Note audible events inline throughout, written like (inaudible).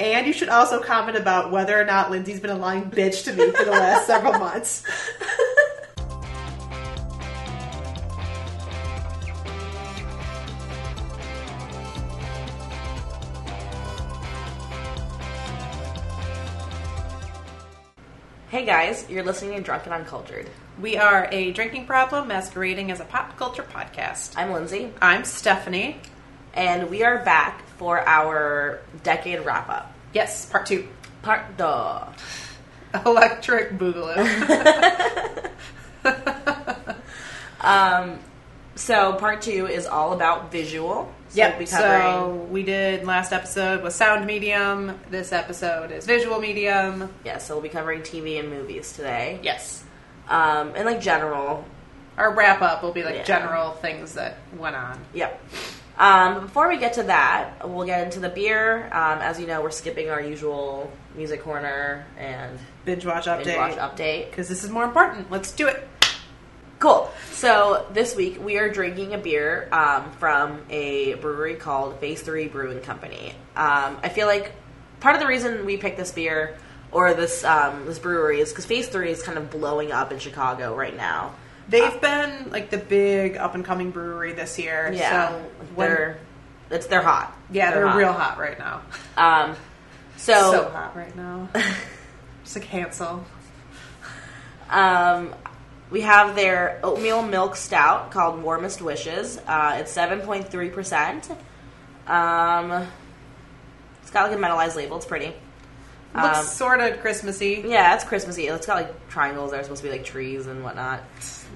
And you should also comment about whether or not Lindsay's been a lying bitch to me for the last several months. Hey guys, you're listening to Drunk and Uncultured. We are a drinking problem masquerading as a pop culture podcast. I'm Lindsay, I'm Stephanie. and we are back for our decade wrap up. Yes, part two. Part duh. (laughs) Electric Boogaloo. (laughs) Um, so part two is all about visual. So Yep. we'll be covering So we did last episode was sound medium. This episode is visual medium. yeah, so we'll be covering TV and movies today. Yes. Um, and like general. Our wrap up will be like Yeah. general things that went on. Yep. Um, but before we get to that, we'll get into the beer. Um, as you know, we're skipping our usual music corner and Binge watch binge update. watch update. Because this is more important. Let's do it. Cool. So this week we are drinking a beer um, from a brewery called Phase Three Brewing Company. Um, I feel like part of the reason we picked this beer or this um, this brewery is because Phase Three is kind of blowing up in Chicago right now. They've been like the big up and coming brewery this year. Yeah, So when, they're it's they're hot. yeah, they're, real hot right now. Um, So, so, hot right now. (laughs) Just like Hansel. um, we have their oatmeal milk stout called Warmest Wishes. Uh, it's seven point three percent. Um, it's got like a metalized label. It's pretty. Looks Um, sort of Christmassy. Yeah, it's Christmassy. It's got like triangles. They're supposed to be like trees and whatnot.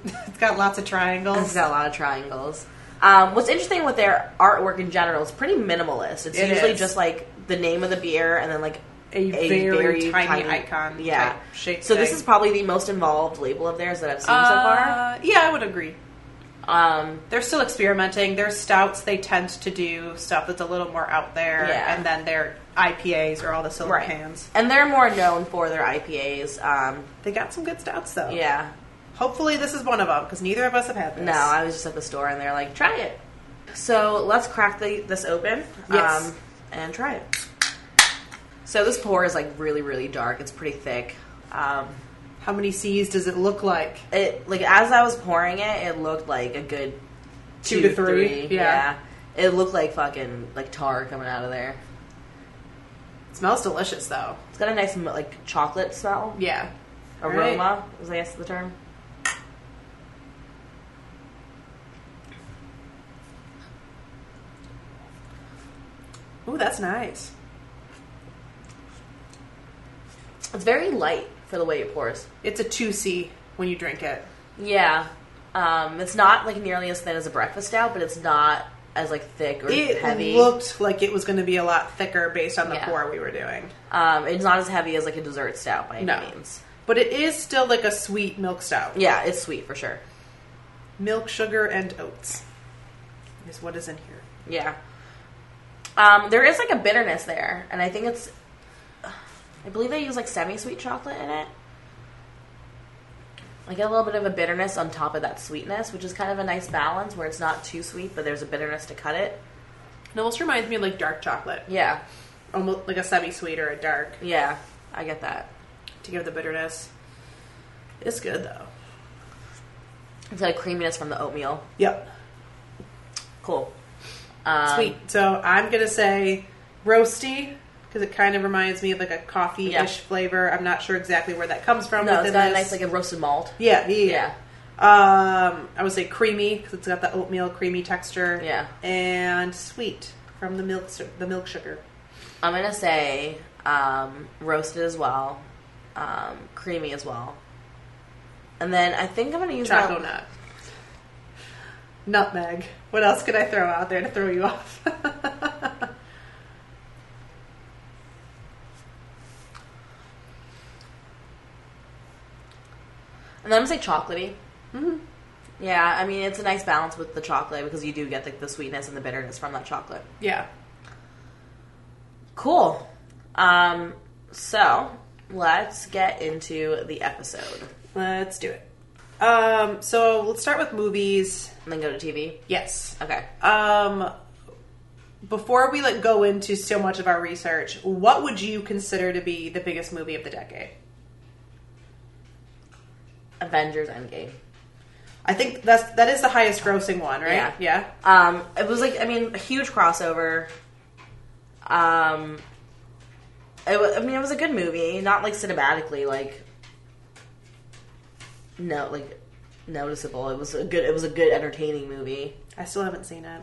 (laughs) It's got lots of triangles. It's got a lot of triangles. Um, what's interesting with their artwork in general is pretty minimalist. It's It usually is. just like the name of the beer and then like A very tiny icon Yeah. type shape So this thing. is probably the most involved label of theirs that I've seen so far. Uh, yeah, I would agree. Um, They're still experimenting. Their stouts, they tend to do stuff that's a little more out there. Yeah. And then their IPAs are all the silver right. cans. And they're more known for their IPAs. Um, They got some good stouts, though. yeah. Hopefully, this is one of them, because neither of us have had this. No, I was just at the store and they're like, try it. So let's crack the, this open Yes. um, and try it. So this pour is like really, really dark. It's pretty thick. Um, How many C's does it look like? it like as I was pouring it, it looked like a good Two to three, yeah. It looked like fucking like tar coming out of there. It smells delicious, though. It's got a nice like chocolate smell, Yeah. aroma, is I guess the term. Ooh, that's nice. It's very light for the way it pours. It's a 2C when you drink it. Yeah. Um, it's not like nearly as thin as a breakfast stout, but it's not as like thick or It heavy. looked like it was going to be a lot thicker based on the Yeah. pour we were doing. um, it's not as heavy as like a dessert stout by any No. means. But it is still like a sweet milk stout. Yeah, it's sweet for sure. Milk, sugar, and oats is what is in here. Yeah. Um, there is like a bitterness there, and I think it's. I believe they use like semi-sweet chocolate in it. I get a little bit of a bitterness on top of that sweetness, which is kind of a nice balance where it's not too sweet, but there's a bitterness to cut it. It almost reminds me of like dark chocolate, Yeah, almost like a semi-sweet or a dark yeah, I get that. to give the bitterness. It's good though. It's like creaminess from the oatmeal. Yep, Cool. Um, sweet. So I'm gonna say roasty because it kind of reminds me of like a coffee-ish Yeah. flavor. I'm not sure exactly where that comes from. No, it's got a nice like a roasted malt. yeah, yeah, yeah. Um, I would say creamy because it's got the oatmeal creamy texture. Yeah. and sweet from the milk the milk sugar. I'm gonna say um, roasted as well, um, creamy as well, and then I think I'm gonna use Choco that- nut. Nutmeg. What else could I throw out there to throw you off? (laughs) And then I'm gonna say chocolatey. Mm-hmm. Yeah, I mean it's a nice balance with the chocolate because you do get the, the sweetness and the bitterness from that chocolate. yeah. Cool. Um, so let's get into the episode Let's do it. Um, so let's start with movies. and then go to TV. Yes. Okay. Um, before we like go into so much of our research, what would you consider to be the biggest movie of the decade? Avengers Endgame. I think that's that is the highest grossing one, right? Yeah. Yeah. Um, it was like I mean a huge crossover. Um, it I mean it was a good movie, not like cinematically like no like noticeable. It was a good it was a good entertaining movie. I still haven't seen it.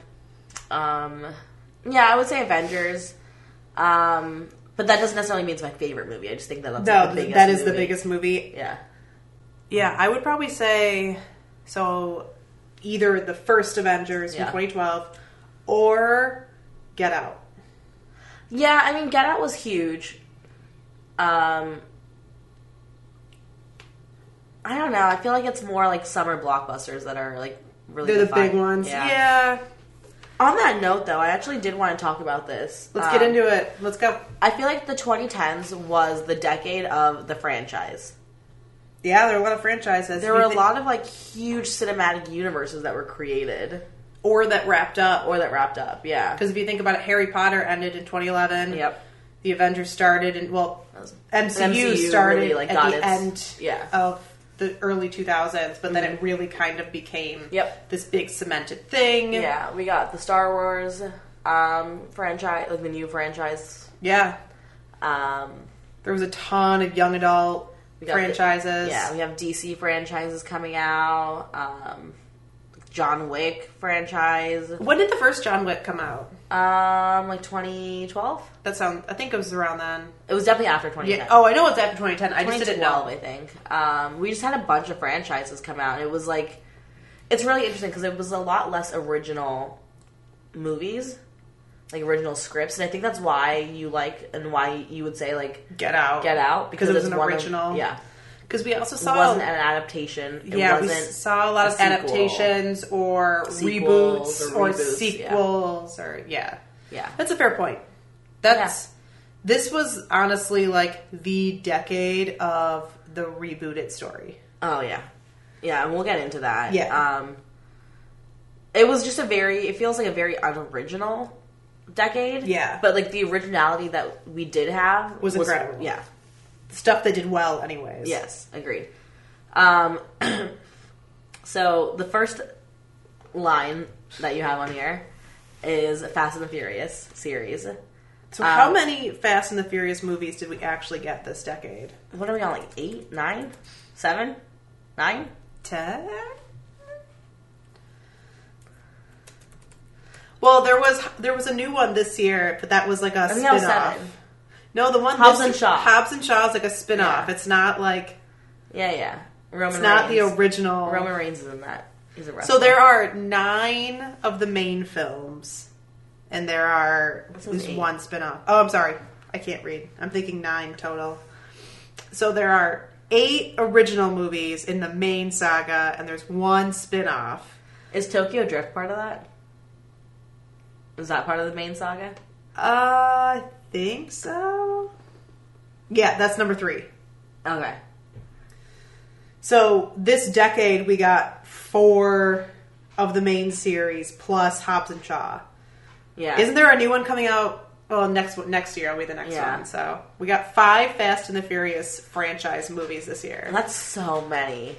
Um, yeah, I would say Avengers. Um, but that doesn't necessarily mean it's my favorite movie. I just think that that's No, like, the biggest that is the movie. biggest movie. Yeah. Yeah, I would probably say so. Either the first Avengers Yeah. from 2012 or Get Out. Yeah, I mean, Get Out was huge. Um, I don't know. I feel like it's more like summer blockbusters that are like really. They're the big ones. Yeah. Yeah. On that note, though, I actually did want to talk about this. Let's Um, get into it. Let's go. I feel like the 2010s was the decade of the franchise. Yeah, there were a lot of franchises. There were a lot of like huge cinematic universes that were created or that wrapped up. or that wrapped up. Yeah. Because if you think about it, Harry Potter ended in 2011. Yep. The Avengers started, and well, That MCU, MCU started really, like, at the its- end yeah. of the early 2000s, but then it really kind of became Yep. this big cemented thing. Yeah, we got the Star Wars um, franchise, like the new franchise. Yeah. Um, There was a ton of young adult got the- franchises. yeah, we have DC franchises coming out. Um, John Wick franchise. When did the first John Wick come out? Um, like 2012. That sounds. I think it was around then. It was definitely after 2010. Yeah. Oh, I know it's after 2010. I just didn't know. I think. Um, we just had a bunch of franchises come out. It was like, it's really interesting because it was a lot less original movies, like original scripts, and I think that's why you like and why you would say like Get Out. Get Out Because it was an one of- original. yeah, Because we also saw it wasn't an adaptation. It yeah, we saw a lot of sequel. adaptations or Sequels reboots or or, reboots, yeah. sequels or yeah. yeah, That's a fair point. That's this was honestly like the decade of the rebooted story. oh yeah, yeah, and we'll get into that. Yeah. um, it was just a very. It feels like a very unoriginal decade. Yeah. but like the originality that we did have Was incredible. Yeah, Stuff they did well, anyways. Yes, agreed. Um, (clears throat) so the first line that you have on here is Fast and the Furious series. So, how Um, many Fast and the Furious movies did we actually get this decade? What are we on? Like eight, nine, seven, nine? Ten. Well, there was there was a new one this year, but that was like a I think that was spin-off. No, the one Hobbs and Shaw. Hobbs and Shaw is like a spin-off. Yeah. It's not like Yeah, yeah. Roman it's not the original. Roman Reigns is in that. He's a wrestler. So there are nine of the main films, and there are there's eight. one spin-off. Oh, I'm sorry, I can't read. I'm thinking nine total. So there are eight original movies in the main saga, and there's one spin-off. Is Tokyo Drift part of that? Is that part of the main saga? Uh, I think so. Yeah, that's number three. Okay. So this decade, we got four of the main series plus Hobbs and Shaw. Yeah. Isn't there a new one coming out? Well, next next year will be the next Yeah. one. So we got five Fast and the Furious franchise movies this year. That's so many.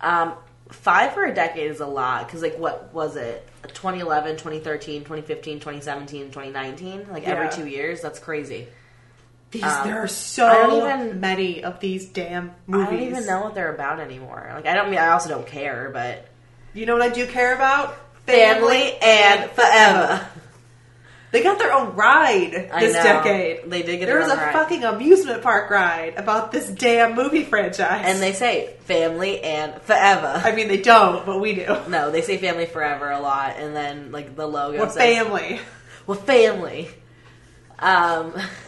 Um, five for a decade is a lot because, like, what was it? 2011, 2013, 2015, 2017, 2019? Like, every two years? That's crazy. These, Um, there are so even- many of these damn movies. I don't even know what they're about anymore. Like, I don't mean, I also don't care, but. You know what I do care about? Family and forever. They got their own ride I this know. decade. They did get There was a ride. fucking amusement park ride about this damn movie franchise. And they say family and forever. I mean, they don't, but we do. no, they say family forever a lot, and then, like, the logo We're says. family. Well, family. Um, (laughs)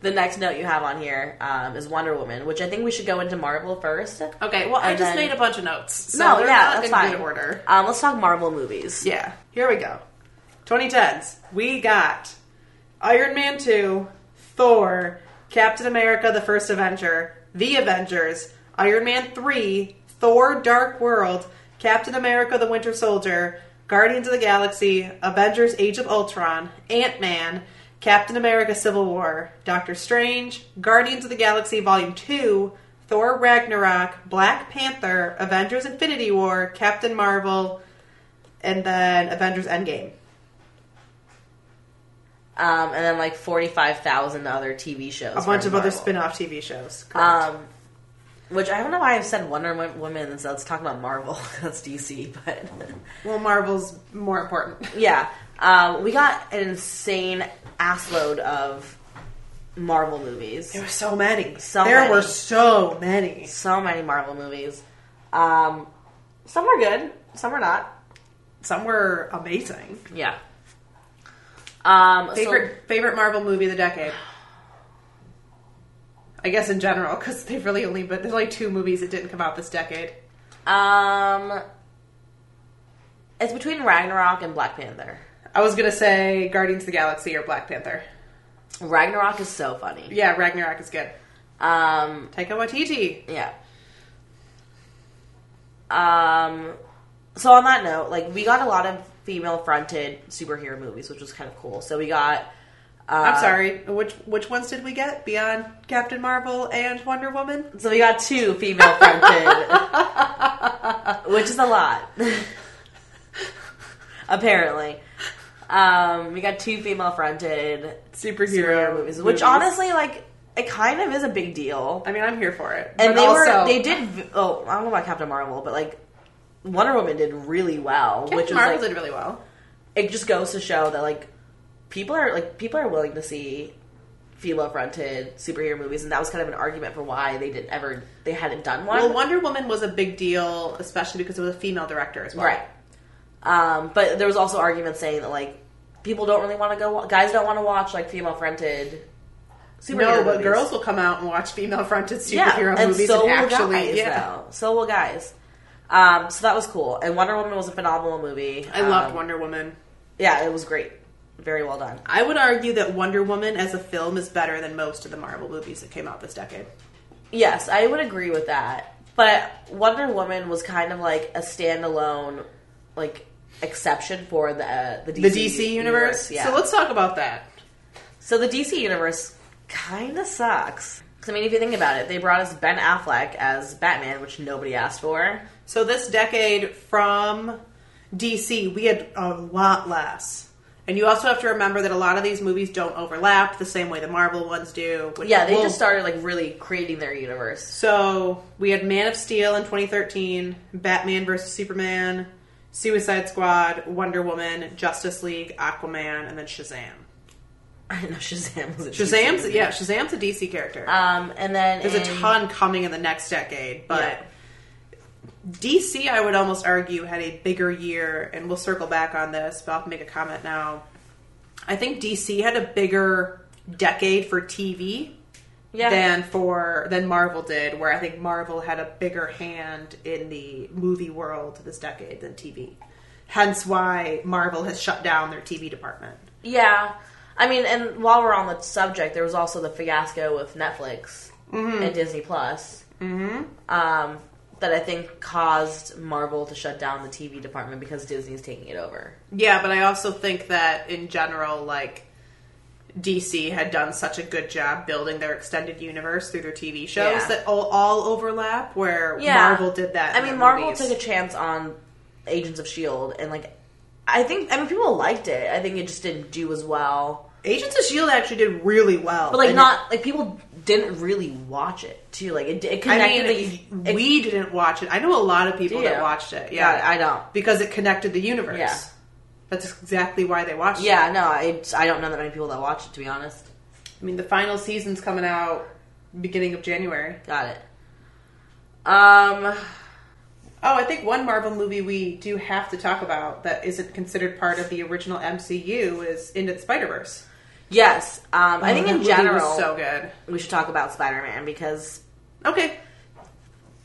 the next note you have on here um, is Wonder Woman, which I think we should go into Marvel first. Okay, well, I just then- made a bunch of notes. So no, they're yeah, not that's in fine. good order. Um, let's talk Marvel movies. Yeah, here we go. 2010s. We got Iron Man 2, Thor, Captain America the First Avenger, The Avengers, Iron Man 3, Thor Dark World, Captain America the Winter Soldier, Guardians of the Galaxy, Avengers Age of Ultron, Ant Man, Captain America Civil War, Doctor Strange, Guardians of the Galaxy Volume 2, Thor Ragnarok, Black Panther, Avengers Infinity War, Captain Marvel, and then Avengers Endgame. Um, and then like forty five thousand other TV shows. A bunch of other Marvel. spin off TV shows. Correct. Um, which I don't know why I've said Wonder Woman instead. Let's talk about Marvel. (laughs) That's DC, but well, Marvel's more important. yeah, um, we got an insane assload of Marvel movies. There were so many. So there many. were so many. So many Marvel movies. Um, some were good, some were not. Some were amazing. Yeah. Um, Favorite favorite Marvel movie of the decade? I guess in general, because they've really only but there's only two movies that didn't come out this decade. Um, it's between Ragnarok and Black Panther. I was gonna say Guardians of the Galaxy or Black Panther. Ragnarok is so funny. Yeah, Ragnarok is good. Um, Taika Waititi. Yeah. Um. So on that note, like we got a lot of female-fronted superhero movies, which was kind of cool. So we got. Uh, I'm sorry. Which which ones did we get beyond Captain Marvel and Wonder Woman? So we got two female-fronted, (laughs) which is a lot. (laughs) Apparently, um, we got two female-fronted Superhero, superhero movies, which honestly, like, it kind of is a big deal. I mean, I'm here for it. And But they also, were they did oh I don't know about Captain Marvel, but like Wonder Woman did really well, Captain which was Marvel like, did really well. it just goes to show that like people are like people are willing to see female fronted superhero movies, and that was kind of an argument for why they didn't ever they hadn't done one. Well, Wonder Woman was a big deal, especially because it was a female director as well. right. Um, but there was also arguments saying that like people don't really want to go, guys don't want to watch like female fronted superhero movies. No, but movies. girls will come out and watch female-fronted yeah, superhero and movies so and will actually, guys, yeah. though. So will guys. Um, so that was cool, and Wonder Woman was a phenomenal movie. I loved Um, Wonder Woman. Yeah, it was great. Very well done. I would argue that Wonder Woman as a film is better than most of the Marvel movies that came out this decade. Yes, I would agree with that. But Wonder Woman was kind of like a standalone, like exception for the uh, the DC, The DC universe. Yeah. So let's talk about that. So the DC universe kind of sucks. Because I mean, if you think about it, they brought us Ben Affleck as Batman, which nobody asked for. So this decade from DC, we had a lot less. And you also have to remember that a lot of these movies don't overlap the same way the Marvel ones do. Yeah, they just started like really creating their universe. So we had Man of Steel in 2013, Batman vs Superman, Suicide Squad, Wonder Woman, Justice League, Aquaman, and then Shazam. (laughs) I know Shazam was a Shazam's DC. yeah, Shazam's a DC character. Um, and then There's a ton coming in the next decade, but Yeah. DC, I would almost argue, had a bigger year, and we'll circle back on this, but I'll make a comment now. I think DC had a bigger decade for TV Yeah. than for than Marvel did, where I think Marvel had a bigger hand in the movie world this decade than TV. Hence why Marvel has shut down their TV department. Yeah. I mean, and while we're on the subject, there was also the fiasco with Netflix and Disney Plus. Mm-hmm. Um, that I think caused Marvel to shut down the TV department because Disney's taking it over. Yeah, but I also think that in general, like DC had done such a good job building their extended universe through their TV shows Yeah. that all, all overlap. Where Yeah. Marvel did that. I mean, Marvel movies. took a chance on Agents of Shield, and like, I think I mean people liked it. I think it just didn't do as well. Agents of Shield actually did really well, But like, not like people didn't really watch it too. Like, it, it I connected. mean, the, it- we didn't watch it. I know a lot of people that watched it. Yeah, Yeah, I don't. because it connected the universe. Yeah. that's exactly why they watched it. yeah, no, I I don't know that many people that watch it to be honest. I mean, the final season's coming out beginning of January. Got it. Um, Oh, I think one Marvel movie we do have to talk about that isn't considered part of the original MCU is Into the Spider Verse. yes. Um, I think in general, so good. we should talk about Spider Man because Okay.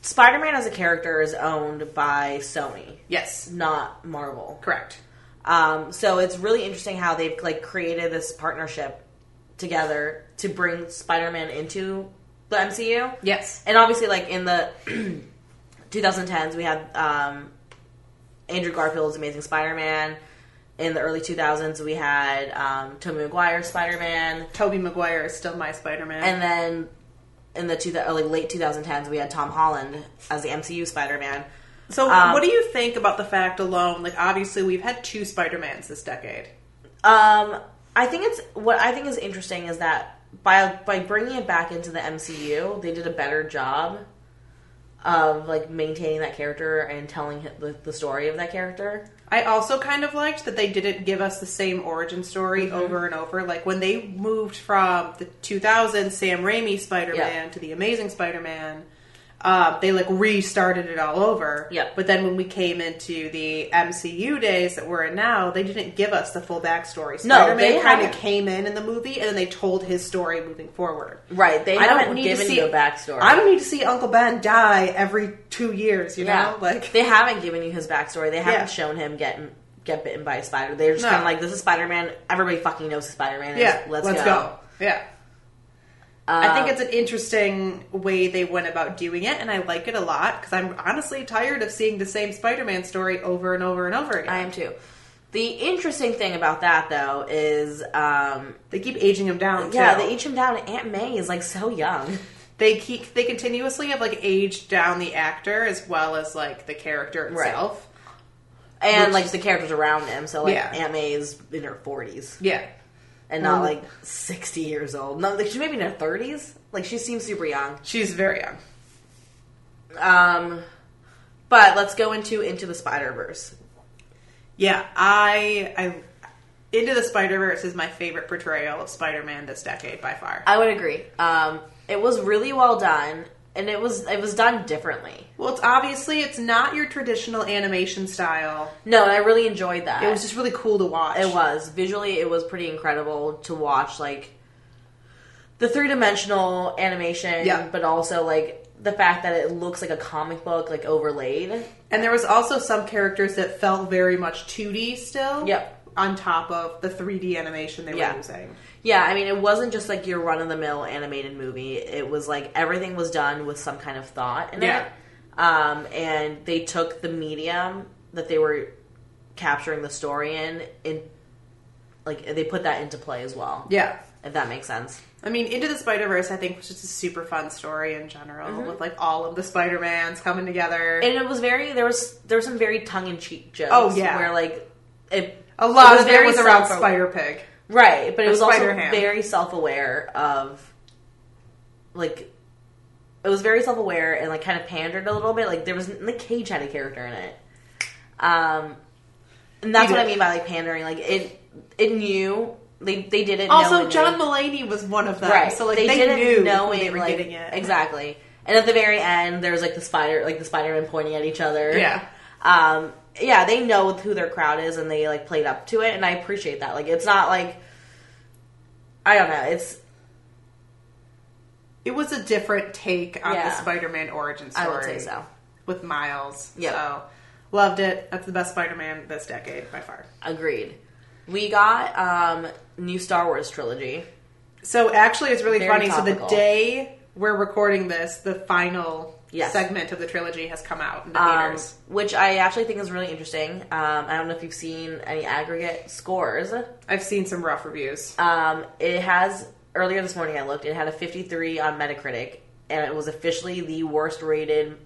Spider Man as a character is owned by Sony, Yes. not Marvel. Correct. Um, so it's really interesting how they've like created this partnership together to bring Spider Man into the MCU. Yes. And obviously, like in the (clears throat) 2010s, we had um, Andrew Garfield's Amazing Spider-Man. In the early 2000s, we had um, Tobey Maguire's Spider-Man, Tobey Maguire is still my Spider-Man. and then in the two, like late 2010s, we had Tom Holland as the MCU Spider-Man. So, um, what do you think about the fact alone? Like, obviously, we've had two Spider-Mans this decade. Um, I think it's what I think is interesting is that by by bringing it back into the MCU, they did a better job of like maintaining that character and telling the, the story of that character. I also kind of liked that they didn't give us the same origin story Mm-hmm. over and over. Like when they moved from the 2000 Sam Raimi Spider-Man Yeah. to the Amazing Spider-Man, uh, they like restarted it all over. Yep. But then when we came into the MCU days that we're in now, they didn't give us the full backstory. No, Spider-Man they kind of came in in the movie and then they told his story moving forward. Right. They I don't haven't need to given see- you a backstory. I don't need to see Uncle Ben die every two years. You yeah. know, like they haven't given you his backstory. They haven't Yeah. shown him get get bitten by a spider. They're just No. kind of like, this is Spider Man. Everybody fucking knows Spider Man yeah, let's, let's go. go. Yeah. I Uh, think it's an interesting way they went about doing it, and I like it a lot because I'm honestly tired of seeing the same Spider-Man story over and over and over again. I am too. The interesting thing about that though is, um, they keep aging him down. yeah, too. they age him down. Aunt May is like so young. (laughs) they keep they continuously have like aged down the actor as well as like the character Right. itself. and Which like the characters around him. So like Yeah. Aunt May is in her forties Yeah, and not Um, like sixty years old. No, like, she maybe in her thirties. Like she seems super young. she's very young. Um, but let's go into into the Spider Verse. Yeah, I I Into the Spider Verse is my favorite portrayal of Spider-Man this decade by far. I would agree. Um, it was really well done, and it was it was done differently. Well, it's obviously it's not your traditional animation style. No, and I really enjoyed that. It was just really cool to watch. It was visually, it was pretty incredible to watch. Like the three dimensional animation, Yeah. but also like the fact that it looks like a comic book, like overlaid. And there was also some characters that felt very much 2D still. Yep. On top of the 3D animation they Yeah. were using. Yeah, I mean, it wasn't just like your run of the mill animated movie. It was like everything was done with some kind of thought in Yeah. it. Um, and they took the medium that they were capturing the story in, in like they put that into play as well. Yeah. If that makes sense. I mean, Into the Spider Verse, I think, was just a super fun story in general, with like all of the Spider Mans coming together. And it was very there was there were some very tongue in cheek jokes. Oh, yeah. where like it a lot of it was around Spider Pig. Right, but it was also Spider-Ham. very self aware of like it was very self aware and like kind of pandered a little bit. Like there was Nic Cage had a character in it, um, and that's what I mean by like pandering. Like it it knew they they did it. Also. John Mulaney was one of them. right? So, like, they, they, did it knew knowing when they were like, getting it. exactly. And at the very end, there was like the spider, like the Spider-Man pointing at each other. Yeah. um, yeah, they know who their crowd is, and they like played up to it, and I appreciate that. Like, it's not like I don't know. It's It was a different take on Yeah. the Spider Man origin story. I would say so. With Miles. Yep. So, loved it. That's the best Spider Man this decade by far. Agreed. We got um new Star Wars trilogy. So actually, it's really Very funny. So the day we're recording this, the final Yes. segment of the trilogy has come out in the Um, theaters. which I actually think is really interesting. Um, I don't know if you've seen any aggregate scores. I've seen some rough reviews. Um, it has earlier this morning. I looked. It had a 53 on Metacritic, and it was officially the worst rated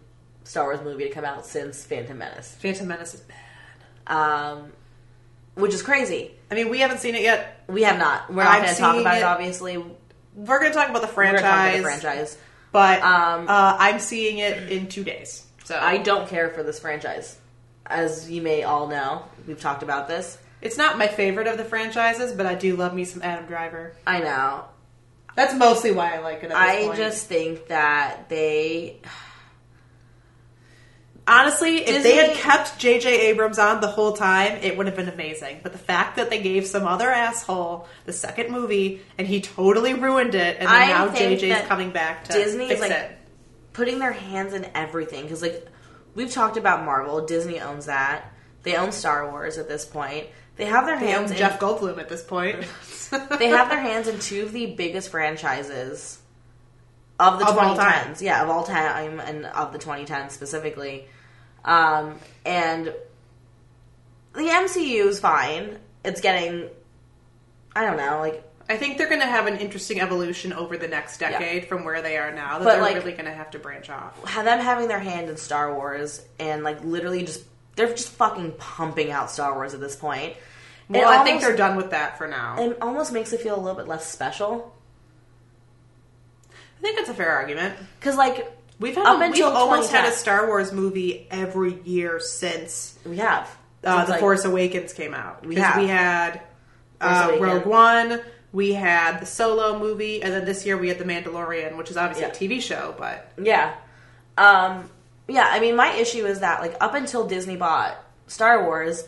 Star Wars movie to come out since Phantom Menace. Phantom Menace is bad. Um, which is crazy. I mean, we haven't seen it yet. We have not. We're not going to talk about it. it- Obviously, we're going to talk about the going to franchise, talk about the franchise. But Um, uh, I'm seeing it in two days. So I don't care for this franchise, as you may all know. We've talked about this. It's not my favorite of the franchises, but I do love me some Adam Driver. I know. That's mostly why I like it. I point. just think that they honestly, if Disney- they had kept J.J. Abrams on the whole time, it would have been amazing. But the fact that they gave some other asshole the second movie and he totally ruined it, and I now J.J.'s coming back to Disney is like it. putting their hands in everything because like we've talked about Marvel, Disney owns that. They own Star Wars at this point. They have their They own hands in Jeff Goldblum at this point. (laughs) they have their hands in two of the biggest franchises of the Of all 2010s. time. Yeah, of all time and of the 2010s specifically. Um, and the MCU is fine. It's getting, I don't know, like I think they're going to have an interesting evolution over the next decade from where they are now. That But, they're like- really going to have to branch off. them having their hand in Star Wars and like literally just they're just fucking pumping out Star Wars at this point. Well, I think they're done with that for now. It almost makes it feel a little bit less special I think that's a fair argument. because like We've had Up we've almost had a Star Wars movie every year since we have uh, The like, Force Awakens came out. We have. we had uh, Rogue One, we had the Solo movie, and then this year we had The Mandalorian, which is obviously Yeah. a TV show, but Yeah. Um yeah, I mean my issue is that like up until Disney bought Star Wars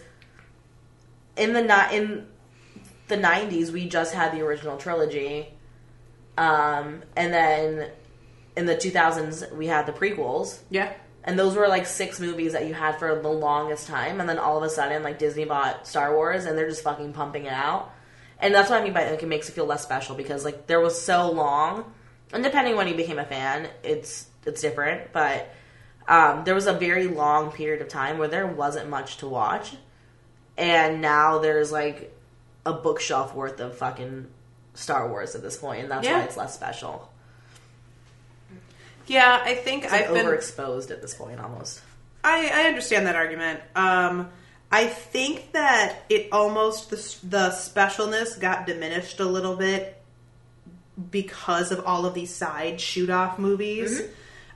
in the ni- in the 90s we just had the original trilogy. Um and then in the 2000s we had the prequels yeah. and those were like six movies that you had for the longest time and then all of a sudden like Disney bought Star Wars and they're just fucking pumping it out. And that's what I mean by like it makes it feel less special because like there was so long and depending when you became a fan, it's it's different, but um, there was a very long period of time where there wasn't much to watch, and now there's like a bookshelf worth of fucking Star Wars at this point, and that's Yeah. why it's less special. Yeah, I think It's like I've been overexposed at this point almost. I, I understand that argument. Um, I think that it almost the the specialness got diminished a little bit because of all of these side shoot off movies. Mm-hmm.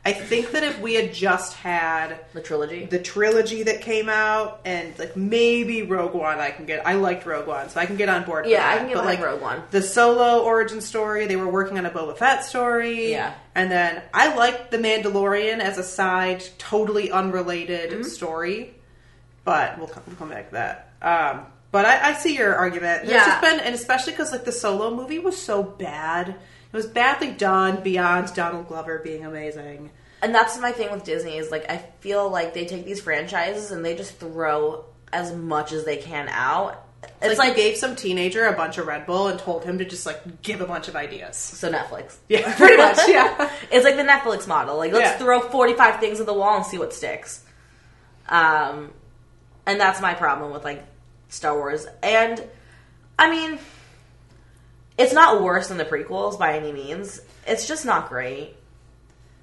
I think that if we had just had The trilogy. the trilogy that came out and like maybe Rogue One, I can get. I liked Rogue One, so I can get on board. Yeah, I can get But, like, Rogue One. The solo origin story, they were working on a Boba Fett story. Yeah. and then I liked the Mandalorian as a side, totally unrelated Mm-hmm. story. But we'll come, we'll come back to that. Um, but I, I see your argument. There's Yeah. just been, and especially because like the solo movie was so bad. It was badly done beyond Donald Glover being amazing. And that's my thing with Disney is like I feel like they take these franchises and they just throw as much as they can out. It's It's like, like, gave some teenager a bunch of Red Bull and told him to just like give a bunch of ideas. so Netflix. (laughs) Yeah, (laughs) pretty much. Yeah. (laughs) It's like the Netflix model. Like let's Yeah. throw 45 things at the wall and see what sticks. Um and that's my problem with like Star Wars. And I mean it's not worse than the prequels by any means. It's just not great.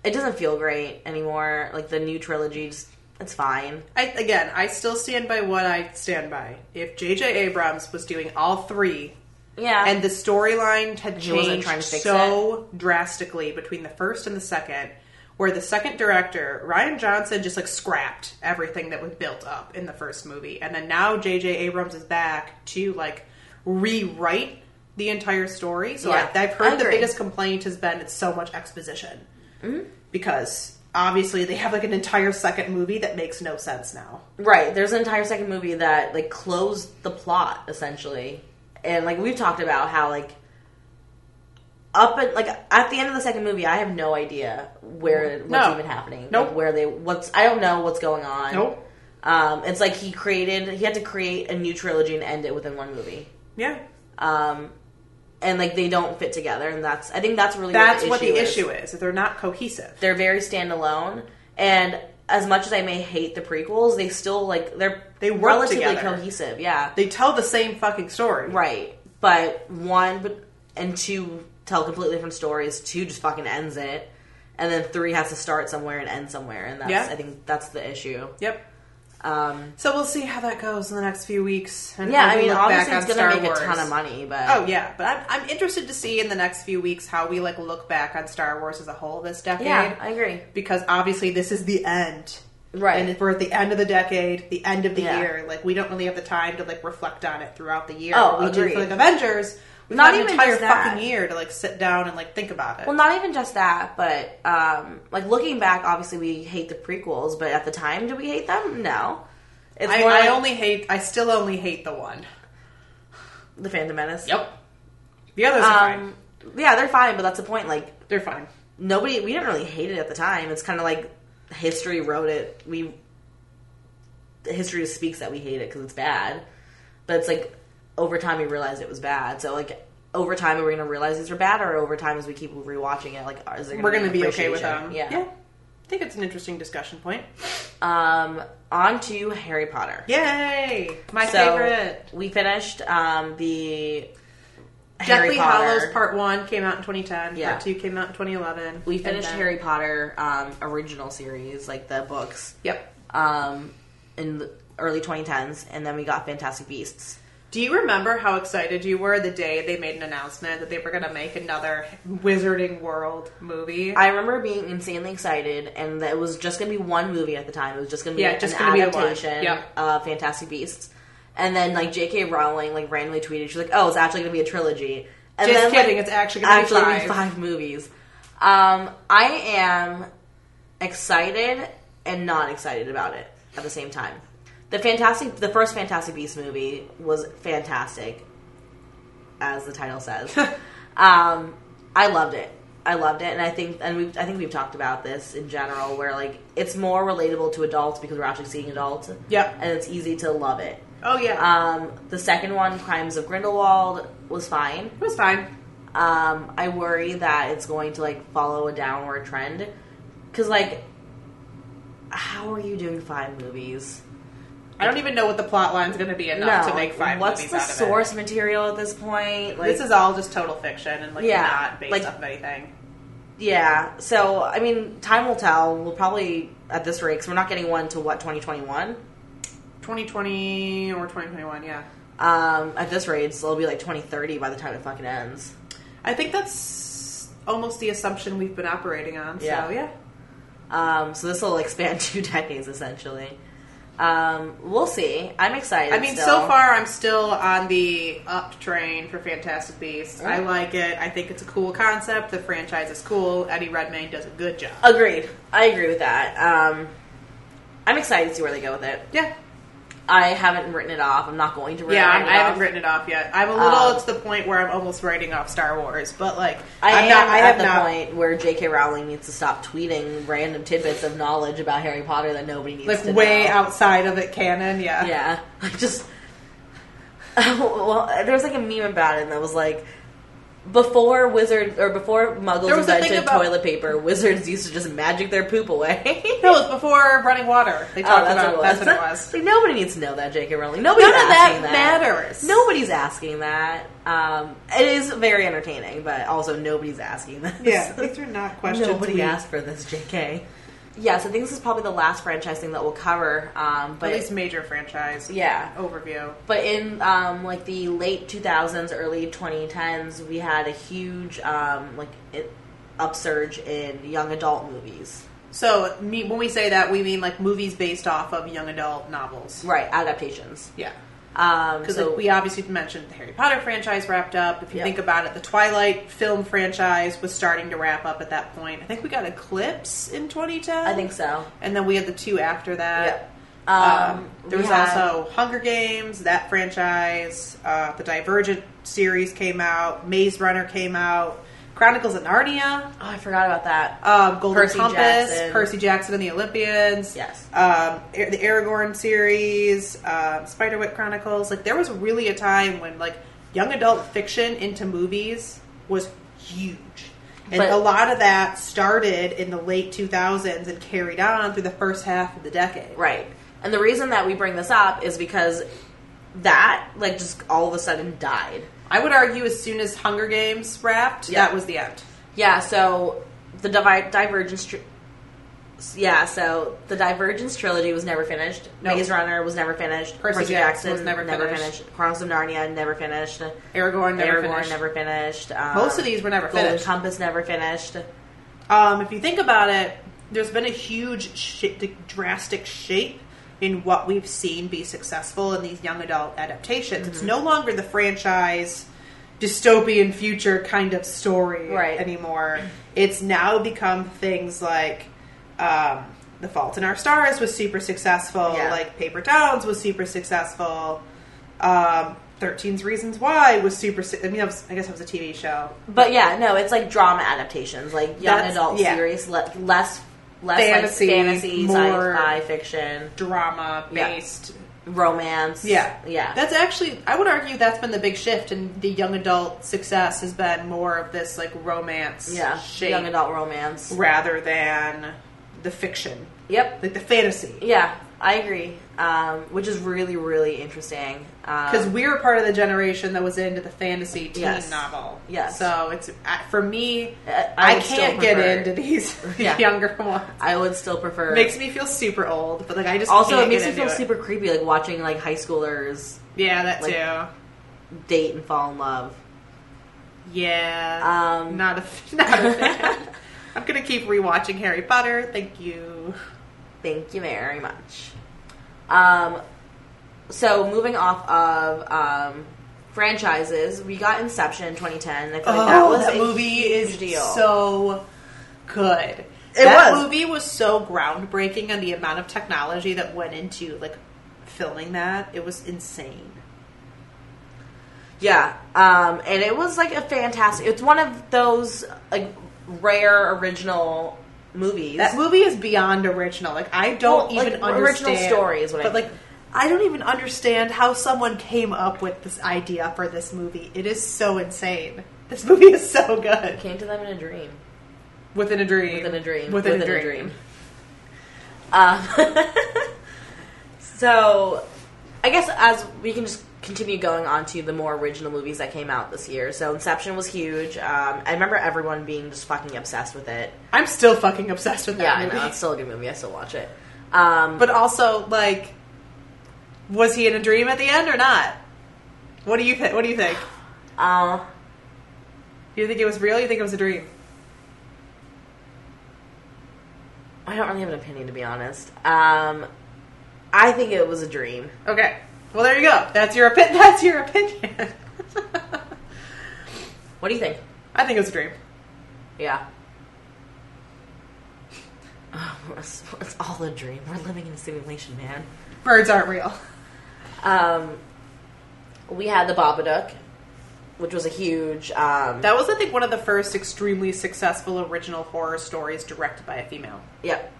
It doesn't feel great anymore. Like the new trilogy just it's fine. I, again, I still stand by what I stand by. If J.J. Abrams was doing all three, Yeah. and the storyline had changed trying to fix so drastically between the first and the second, where the second director Rian Johnson just like scrapped everything that was built up in the first movie, and then now J.J. Abrams is back to like rewrite the entire story. So Yeah, I, I've I heard the biggest complaint has been it's so much exposition because obviously they have like an entire second movie that makes no sense now. Right. There's an entire second movie that like closed the plot essentially, and like we've talked about how like up at like at the end of the second movie, I have no idea where what's No. even happening. Nope. Like, where they what's I don't know what's going on. Nope. Um, it's like he created he had to create a new trilogy and end it within one movie. Yeah. Um, and like they don't fit together, and that's I think that's really That's what what the the issue is. issue is. that they're not cohesive. They're very standalone, and as much as I may hate the prequels, they still like they're They work relatively together. cohesive. Yeah, They tell the same fucking story. right. But one and two tell completely different stories. Two just fucking ends it, and then three has to start somewhere and end somewhere, and that's Yeah. I think that's the issue. Yep. Um, So we'll see how that goes in the next few weeks. And yeah, I mean, obviously it's gonna make Wars. a ton of money, but Oh yeah, but I'm, I'm interested to see in the next few weeks how we like look back on Star Wars as a whole this decade. yeah, I agree. because obviously this is the end. Right. And if we're at the end of the decade, the end of the Yeah. year. Like we don't really have the time to like reflect on it throughout the year. Oh, we do for like Avengers. We've Not even entire fucking year to like sit down and like think about it. Well, not even just that, but um, like looking back, obviously we hate the prequels, but at the time, do we hate them? No. It's I, more I like only hate. I still only hate the one. the Phantom Menace. Yep. The others are fine. Um, yeah, they're fine, but that's the point. Like They're fine. nobody, we didn't really hate it at the time. It's kind of like history wrote it. We history speaks that we hate it because it's bad, but it's like over time we realized it was bad. So like over time, are we to realize these are bad, or over time as we keep rewatching it, like is there We're going gonna to be okay with them. Yeah. Yeah. I think it's an interesting discussion point. Um, on to Harry Potter. Yay! My So, favorite. We finished um, the Harry Deathly. Hollows Part 1 came out in 2010. Yeah. Part 2 came out in 2011. We finished then- Harry Potter um, original series, like the books, Yep. um, in the early 2010s, and then we got Fantastic Beasts. Do you remember how excited you were the day they made an announcement that they were going to make another Wizarding World movie? I remember being insanely excited, and that it was just going to be one movie at the time. It was just going to be Yeah, just an gonna be adaptation Yep. of Fantastic Beasts. And then, like J.K. Rowling, like randomly tweeted, she's like, "Oh, it's actually going to be a trilogy." And Just then, kidding, like, it's actually gonna be actually gonna five. five movies. Um, I am excited and not excited about it at the same time. The fantastic, the first Fantastic Beast movie was fantastic, as the title says. (laughs) um, I loved it. I loved it, and I think, and we, I think we've talked about this in general, where like it's more relatable to adults because we're actually seeing adults, Yep. and it's easy to love it. Oh, yeah. Um, the second one, Crimes of Grindelwald, was fine. it was fine. Um, I worry that it's going to like follow a downward trend because like, how are you doing five movies? I don't even know what the plot line's going to be enough to make five What's movies the out of source material at this point? Like, this is all just total fiction and like Yeah, not based like- off of anything. yeah. So I mean, time will tell. We'll probably at this rate, because we're not getting one to what twenty twenty one. 2020 or 2021, yeah. Um, at this rate, so it'll be like twenty thirty by the time it fucking ends. I think that's almost the assumption we've been operating on. Yeah. So, yeah. Um, so this will expand (laughs) two decades essentially. Um, we'll see. I'm excited. I mean, still. so far I'm still on the up train for Fantastic Beasts. I like it. I think it's a cool concept. The franchise is cool. Eddie Redmayne does a good job. Agreed. I agree with that. Um, I'm excited to see where they go with it. Yeah, I haven't written it off. I'm not going to. Write yeah. write I'm, it I haven't off. written it off yet. I'm a little. Um, it's the point where I'm almost writing off Star Wars, but like I I'm not. I at have the not. point where J.K. Rowling needs to stop tweeting random tidbits of knowledge about Harry Potter that nobody needs Like to way know. outside of it canon. Yeah. Yeah, (laughs) like just. (laughs) well, there was like a meme about it that was like, before wizards or before Muggles There was a thing invented about- toilet paper, wizards used to just magic their poop away. No, it was before Running Water. They Oh, talked that's about. what it was. That's what it was. (laughs) Like, nobody needs to know that, J.K. Rowling. Nobody's None of that asking that, matters. Nobody's asking that. Um, it is very entertaining, but also nobody's asking this. Yeah, these are not (laughs) questions. Nobody we- asked for this, J.K. Yes, I think this is probably the last franchise thing that we'll cover. Um, but At least major franchise yeah, overview. but in um, like the late 2000s, early 2010s, we had a huge um, like it, upsurge in young adult movies. So me, when we say that, we mean like movies based off of young adult novels. Right, adaptations. Yeah. Um, Because so we obviously mentioned the Harry Potter franchise wrapped up. If you Yep. think about it, the Twilight film franchise was starting to wrap up at that point. I think we got Eclipse in 2010. I think so. And then we had the two after that. Yep. Um, Um, there was had- also Hunger Games, that franchise. Uh, the Divergent series came out. Maze Runner came out. Chronicles of Narnia. Oh, I forgot about that. Um, Golden Percy Compass, Jackson. Percy Jackson and the Olympians. Yes. Um, the Eragon series, uh, Spiderwick Chronicles. Like there was really a time when like young adult fiction into movies was huge. And But- a lot of that started in the late 2000s and carried on through the first half of the decade. Right. And the reason that we bring this up is because that, like, just all of a sudden died. I would argue as soon as Hunger Games wrapped, Yeah. that was the end. Yeah, so the Divi- Divergence. Tri- yeah, so the Divergence trilogy was never finished. Nope. Maze Runner was never finished. Percy Jackson was never never finished. Chronicles of Narnia never finished. Eragon never Eragon finished. never finished. Um, Most of these were never Golden finished. Compass never finished. Um, if you think about it, there's been a huge, sh- drastic shape in what we've seen be successful in these young adult adaptations. It's no longer the franchise dystopian future kind of story Right. anymore. It's now become things like um, The Fault in Our Stars was super successful, Yeah. like Paper Towns was super successful. Um, 13's Reasons Why was super. I mean, was, I guess it was a TV show. But yeah, no, it's like drama adaptations, like young That's- adult yeah. series, le- less less Fantasy, like fantasy, more- sci-fi, fiction, Drama Yeah. based. romance. Yeah, yeah. That's actually, I would argue that's been the big shift, and the young adult success has been more of this like romance, yeah, shape young adult romance. rather than the fiction, Yep. like the fantasy. Yeah, I agree. Um, which is really, really interesting. Because Um, we were part of the generation that was into the fantasy teen Yes. novel. Yes. So it's for me. I- I, I can't get into these (laughs) (laughs) Yeah. younger ones. I would still prefer. Makes me feel super old, but like I just also, it makes me feel it. super creepy, like watching like high schoolers Yeah, that like- too. date and fall in love. Yeah. Um, not a (laughs) not a fan. I'm gonna keep rewatching Harry Potter. Thank you. Thank you very much. Um, so moving off of um, franchises, we got Inception in 2010. and I feel like that was a Oh, movie huge is deal. so good. It that was. movie was so groundbreaking on the amount of technology that went into like filming that. It was insane. Yeah, um, and it was like a fantastic. It's one of those like rare original movies. That movie is beyond original. Like I don't Well, like, even original understand story is what I But mean. like I don't even understand how someone came up with this idea for this movie. It is so insane. This (laughs) movie is so good. came to them in a dream. Within a dream. Within a dream. Within, a dream. Um, (laughs) so, I guess as we can just continue going on to the more original movies that came out this year. So, Inception was huge. Um, I remember everyone being just fucking obsessed with it. I'm still fucking obsessed with Yeah, that I movie. know. It's still a good movie. I still watch it. Um, But also, like, was he in a dream at the end or not? What do you think? What do you think? uh, you think it was real? Or you think it was a dream? I don't really have an opinion, to be honest. Um, I think it was a dream. Okay. Well, there you go. That's your opinion. (laughs) That's your opinion. What do you think? I think it was a dream. Yeah. Oh, it's, it's all a dream. We're living in a simulation, man. Birds aren't real. Um, we had the Babadook, which was a huge. Um, That was, I think, one of the first extremely successful original horror stories directed by a female. yep,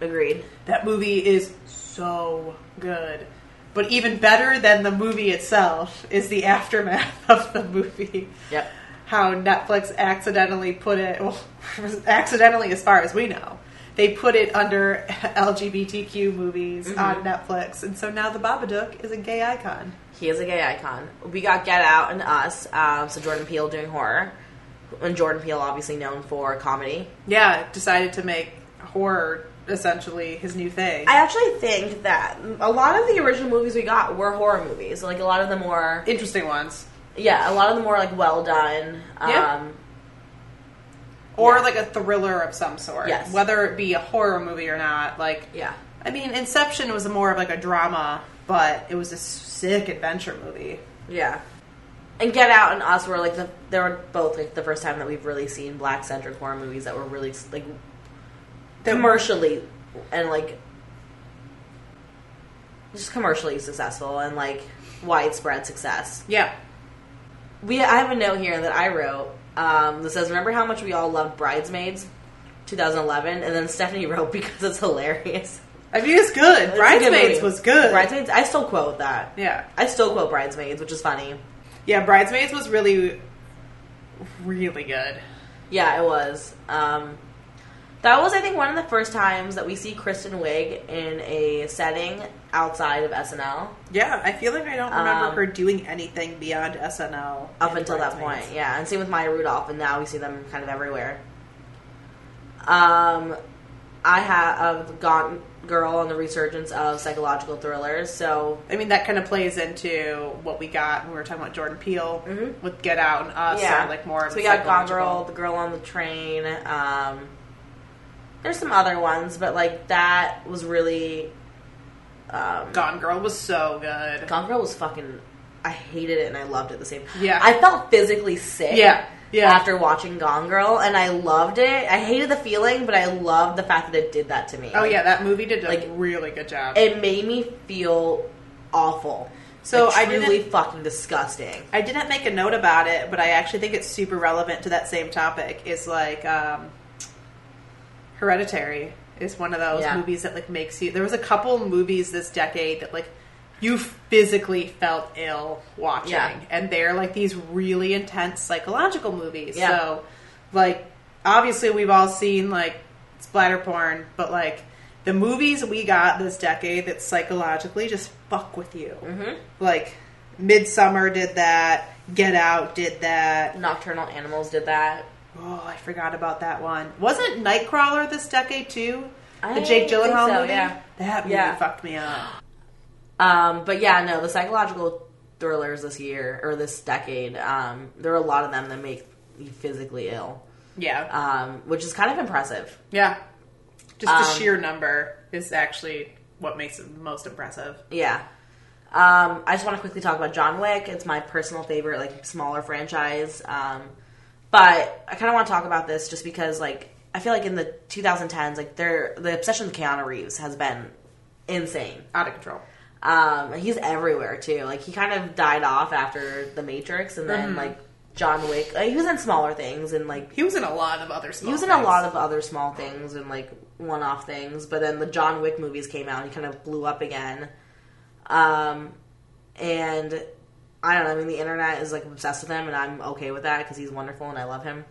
agreed. That movie is so good. But even better than the movie itself is the aftermath (laughs) of the movie. Yep. How Netflix accidentally put it, well, (laughs) accidentally as far as we know, they put it under (laughs) LGBTQ movies on Netflix. And so now the Babadook is a gay icon. He is a gay icon. We got Get Out and Us. Um, so Jordan Peele doing horror, and Jordan Peele obviously known for comedy. Yeah, decided to make horror essentially his new thing. I actually think that a lot of the original movies we got were horror movies. Like a lot of the more, Interesting ones. yeah, a lot of the more like well done. Um, Yeah. Or Yeah. like a thriller of some sort. Yes. Whether it be a horror movie or not. Like, Yeah. I mean, Inception was more of like a drama, but it was a sick adventure movie. Yeah. And Get Out and Us were like the they were both like the first time that we've really seen black centric horror movies that were really like commercially and like just commercially successful and like widespread success. Yeah. We I have a note here that I wrote um, that says, "Remember how much we all loved Bridesmaids, 2011?" And then Stephanie (laughs) wrote because it's hilarious. I mean, it's good. It's a good Bridesmaids was good. Bridesmaids, I still quote that. Yeah. I still quote Bridesmaids, which is funny. Yeah, Bridesmaids was really, really good. Yeah, it was. Um, that was, I think, one of the first times that we see Kristen Wiig in a setting outside of SNL. Yeah, I feel like I don't remember Um, her doing anything beyond SNL. Up until that point, yeah. And same with Maya Rudolph, and now we see them kind of everywhere. Um, I have Gone Girl and the resurgence of psychological thrillers. So I mean, that kind of plays into what we got when we were talking about Jordan Peele Mhm. with Get Out and Us. yeah, like more of So we got Gone Girl, The Girl on the Train. Um, there's some other ones, but like that was really. Um, Gone Girl was so good. Gone Girl was fucking. I hated it and I loved it the same. Yeah. I felt physically sick. Yeah, yeah. After watching Gone Girl, and I loved it. I hated the feeling, but I loved the fact that it did that to me. Oh Like, yeah, that movie did a like, really good job. it made me feel awful. So Like, I truly didn't- fucking disgusting. I didn't make a note about it, but I actually think it's super relevant to that same topic. Is like um, Hereditary is one of those Yeah. movies that like makes you. There was a couple movies this decade that like you physically felt ill watching, Yeah. and they're like these really intense psychological movies. Yeah. So, like obviously we've all seen like splatter porn, but like the movies we got this decade that psychologically just fuck with you. Mm-hmm. Like Midsommar did that. Get Out did that. Nocturnal Animals did that. Oh, I forgot about that one. Wasn't Nightcrawler this decade too? The Jake Gyllenhaal so, movie. yeah. That movie Yeah. fucked me up. Um, but yeah, no, the psychological thrillers this year or this decade, um, there are a lot of them that make you physically ill, Yeah, um, which is kind of impressive. yeah. Just the Um, sheer number is actually what makes it most impressive. Yeah. Um, I just want to quickly talk about John Wick. It's my personal favorite, like smaller franchise. But I kind of want to talk about this just because, like, I feel like in the 2010s, like, there the obsession with Keanu Reeves has been insane. Out of control. Um, he's everywhere too. Like, he kind of died off after The Matrix, and then like John Wick. Like, he was in smaller things, and like He was in a lot of other. Small he was in a things. lot of other small things and like one-off things, but then the John Wick movies came out and he kind of blew up again. Um, and I don't know. I mean, the internet is like obsessed with him, and I'm okay with that because he's wonderful and I love him.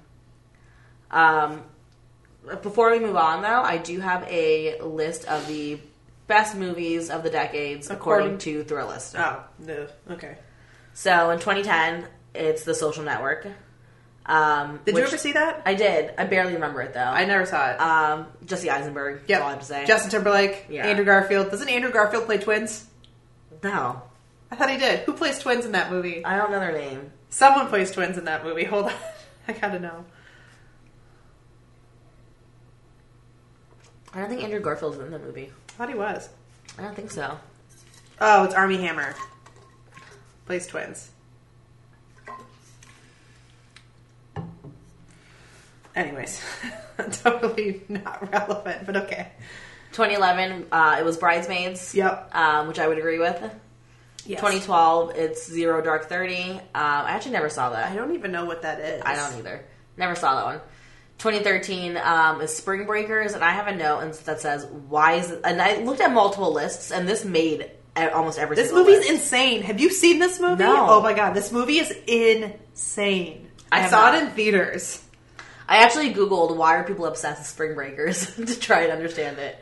Um, before we move on, though, I do have a list of the best movies of the decades according, According- to Thrillist. Oh no. Okay. So in 2010, it's The Social Network. Um, Did you ever see that? I did. I barely remember it though. I never saw it. Um, Jesse Eisenberg. That's all I have to say. Justin Timberlake, Yeah. Andrew Garfield. Doesn't Andrew Garfield play twins? no, I thought he did. Who plays twins in that movie? I don't know their name. Someone plays twins in that movie. (laughs) Hold on. I gotta know. I don't think Andrew Garfield's in the movie. I thought he was. I don't think so. Oh, it's Armie Hammer. Plays twins. Anyways, (laughs) totally not relevant, but okay. 2011, uh, it was Bridesmaids. Yep. Um, which I would agree with. Yes. 2012, it's Zero Dark Thirty. Um, I actually never saw that. I don't even know what that is. I don't either. Never saw that one. 2013 um, is Spring Breakers, and I have a note that says, "Why is?" It? And I looked at multiple lists, and this made almost every. This movie's list. insane. Have you seen this movie? No. Oh my god, this movie is insane. I I, saw not. it in theaters. I actually googled why are people obsessed with Spring Breakers (laughs) to try and understand it.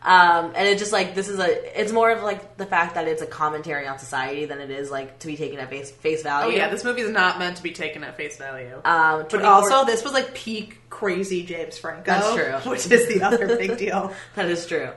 Um, and it's just like this is a. It's more of like the fact that it's a commentary on society than it is like to be taken at face face value. Oh value. yeah, this movie is not meant to be taken at face value. Um, but also, this was like peak crazy James Franco. That's true. (laughs) Which is the other big deal. (laughs) that is true.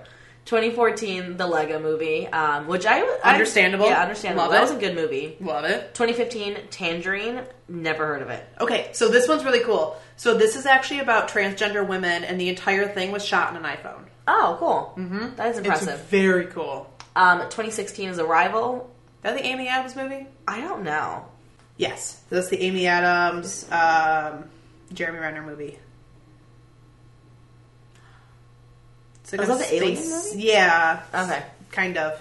2014, the Lego Movie, um, which I I- Understandable. yeah, understandable. Love that it. was a good movie. Love it. 2015, Tangerine, never heard of it. Okay, so this one's really cool. So this is actually about transgender women, and the entire thing was shot on an iPhone. Oh, cool. Mm-hmm. That is impressive. It's very cool. Um, 2016 is Arrival. That the Amy Adams movie? I don't know. Yes, that's the Amy Adams, um, Jeremy Renner movie. It's like a that the Alien movie? Yeah. Okay. Kind of.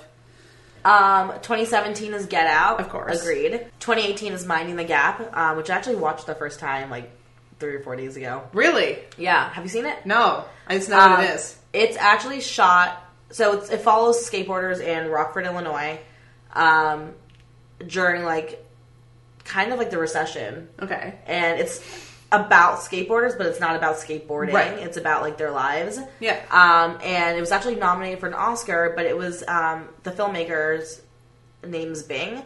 Um, 2017 is Get Out. Of course. Agreed. 2018 is Minding the Gap, um, which I actually watched the first time like three or four days ago. Really? Yeah. Have you seen it? No, I just know Um, what it is. It's actually shot. So it's, it follows skateboarders in Rockford, Illinois, um, during like kind of like the recession, Okay. and it's about skateboarders, but it's not about skateboarding. Right. It's about like their lives. Yeah. Um, and it was actually nominated for an Oscar, but it was um, the filmmaker's name's Bing.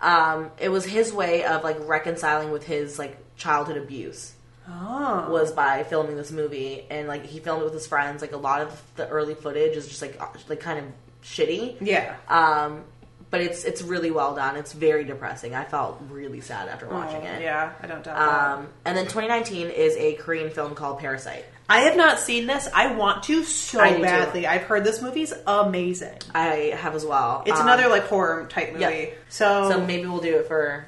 Um, it was his way of like reconciling with his like childhood abuse Oh. was by filming this movie, and like he filmed it with his friends. Like a lot of the early footage is just like uh, like kind of shitty. Yeah. Um, but it's it's really well done. It's very depressing. I felt really sad after watching Oh, it. Yeah, I don't doubt that. Um, and then 2019 is a Korean film called Parasite. I have not seen this. I want to so do too. badly. I've heard this movie's amazing. I have as well. It's Um, another like horror type movie. Yep. So, So maybe we'll do it for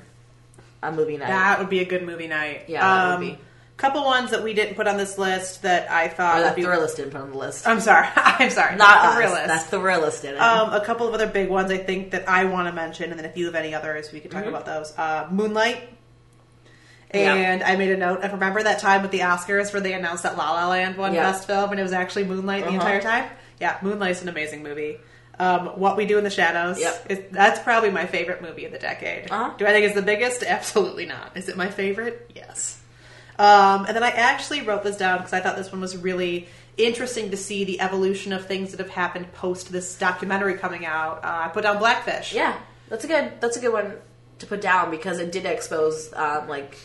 a movie night. that would be a good movie night. Yeah, that Um. Couple ones that we didn't put on this list that I thought or would be. Thrillist didn't put on the list. I'm sorry. (laughs) I'm sorry. Not the us. That's Thrillist did it. Um, a couple of other big ones I think that I want to mention, and then if you have any others, we can talk Mhm. about those. Uh, Moonlight. Yeah. And I made a note. I remember that time with the Oscars where they announced that La La Land won Yeah. Best Film, and it was actually Moonlight the Uh-huh. entire time. Yeah, Moonlight's an amazing movie. Um, what We Do in the Shadows. Yep. is, that's probably my favorite movie of the decade. Uh-huh. Do I think it's the biggest? Absolutely not. Is it my favorite? Yes. Um, and then I actually wrote this down because I thought this one was really interesting to see the evolution of things that have happened post this documentary coming out. Uh, I put down Blackfish. Yeah, that's a good that's a good one to put down because it did expose um, like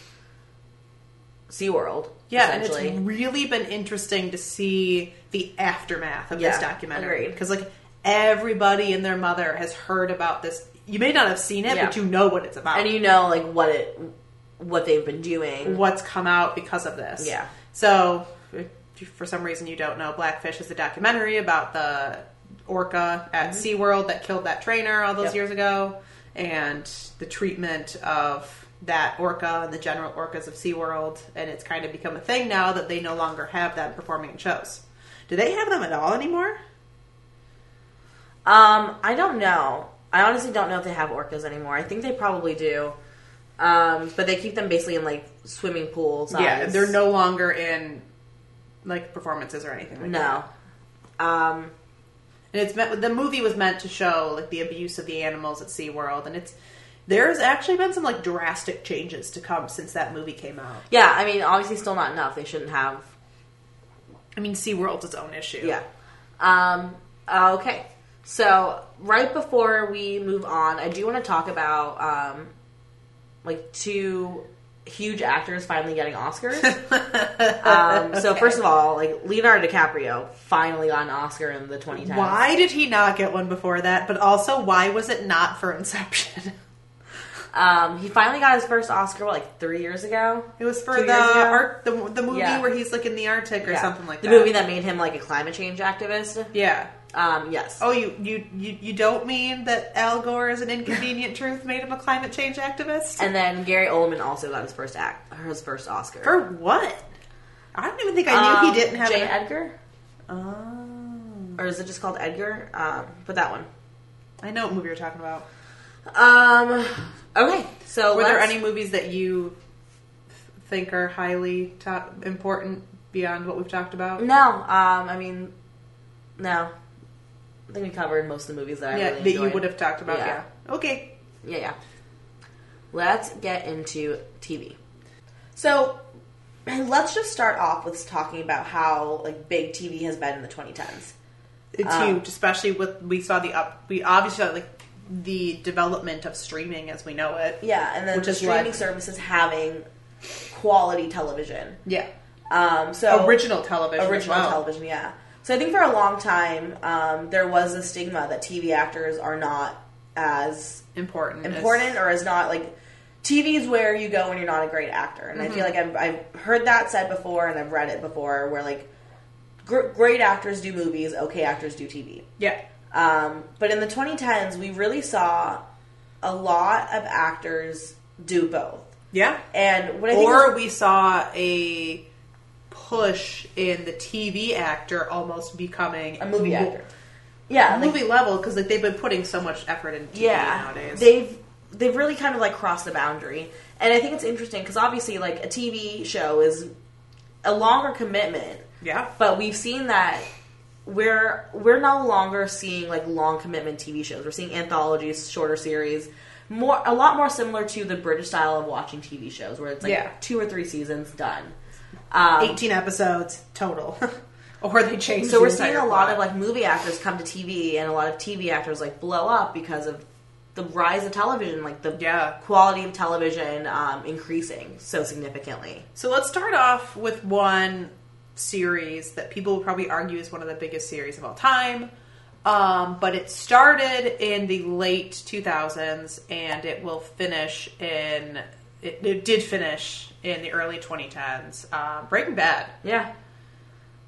SeaWorld. Yeah, and it's really been interesting to see the aftermath of this documentary because like everybody and their mother has heard about this. You may not have seen it, Yeah. but you know what it's about. and you know like what it what they've been doing. what's come out because of this. Yeah. So, if for some reason you don't know, Blackfish is a documentary about the orca at SeaWorld that killed that trainer all those Mm-hmm. Yep. years ago, and the treatment of that orca and the general orcas of SeaWorld. And it's kind of become a thing now that they no longer have them performing in shows. Do they have them at all anymore? Um, I don't know. I honestly don't know if they have orcas anymore. I think they probably do. Um, but they keep them basically in like swimming pools. Yeah, they're no longer in like performances or anything like that. no. Um, And it's meant the movie was meant to show like the abuse of the animals at SeaWorld and it's there's actually been some like drastic changes to come since that movie came out. yeah, I mean, obviously, still not enough. They shouldn't have. I mean SeaWorld's its own issue. Yeah. Um, okay. So right before we move on, I do want to talk about um, like two huge actors finally getting Oscars. (laughs) um, so first of all, like Leonardo DiCaprio finally got an Oscar in the 2010s. Why did he not get one before that? But also why was it not for Inception? Um, he finally got his first Oscar what, like three years ago. It was for the art the, the movie Yeah. where he's like in the Arctic or Yeah. something like the that. The movie that made him like a climate change activist. Yeah. Um, yes. Oh, you, you you you don't mean that Al Gore is an inconvenient (laughs) truth made him a climate change activist? And then Gary Oldman also got his first act, his first Oscar. For what? I don't even think I knew Um, he didn't have J. an- Edgar, Oh. or is it just called Edgar? Um, but that one. I know what movie you're talking about. Um. Okay. So Were there let's- any movies that you think are highly top, important beyond what we've talked about? No. Um. I mean, no. I think we covered most of the movies that I yeah, really that you would have talked about. Yeah. Yeah. Okay. Yeah, yeah. Let's get into TV. So, (clears throat) let's just start off with talking about how like big TV has been in the 2010s. It's Um, huge, especially with we saw the up. We obviously saw like the development of streaming as we know it. Yeah, and then Which the streaming what- services having quality television. Yeah. Um, so Original television. original well. television, yeah. So I think for a long time um, there was a stigma that TV actors are not as Important. as- important or as not like TV is where you go when you're not a great actor, and I feel Mm-hmm. like I've, I've heard that said before and I've read it before where like gr- great actors do movies, okay actors do TV. Yeah. Um, but in the 2010s, we really saw a lot of actors do both. Yeah. And what I think Or we saw a push in the TV actor almost becoming a movie mo- actor, yeah, like- movie level because like they've been putting so much effort into TV yeah, nowadays. they've they've really kind of like crossed the boundary, and I think it's interesting because obviously like a TV show is a longer commitment, yeah. but we've seen that we're we're no longer seeing like long commitment TV shows. We're seeing anthologies, shorter series, more a lot more similar to the British style of watching TV shows, where it's like Yeah. two or three seasons done. Um, 18 episodes total. (laughs) or they changed so we're seeing a lot plot. of like movie actors come to TV, and a lot of TV actors like blow up because of the rise of television, like the Yeah. quality of television um, increasing so significantly. So let's start off with one series that people will probably argue is one of the biggest series of all time. Um, but it started in the late 2000s and it will finish in. It, it did finish in the early 2010s. Uh, Breaking Bad. Yeah,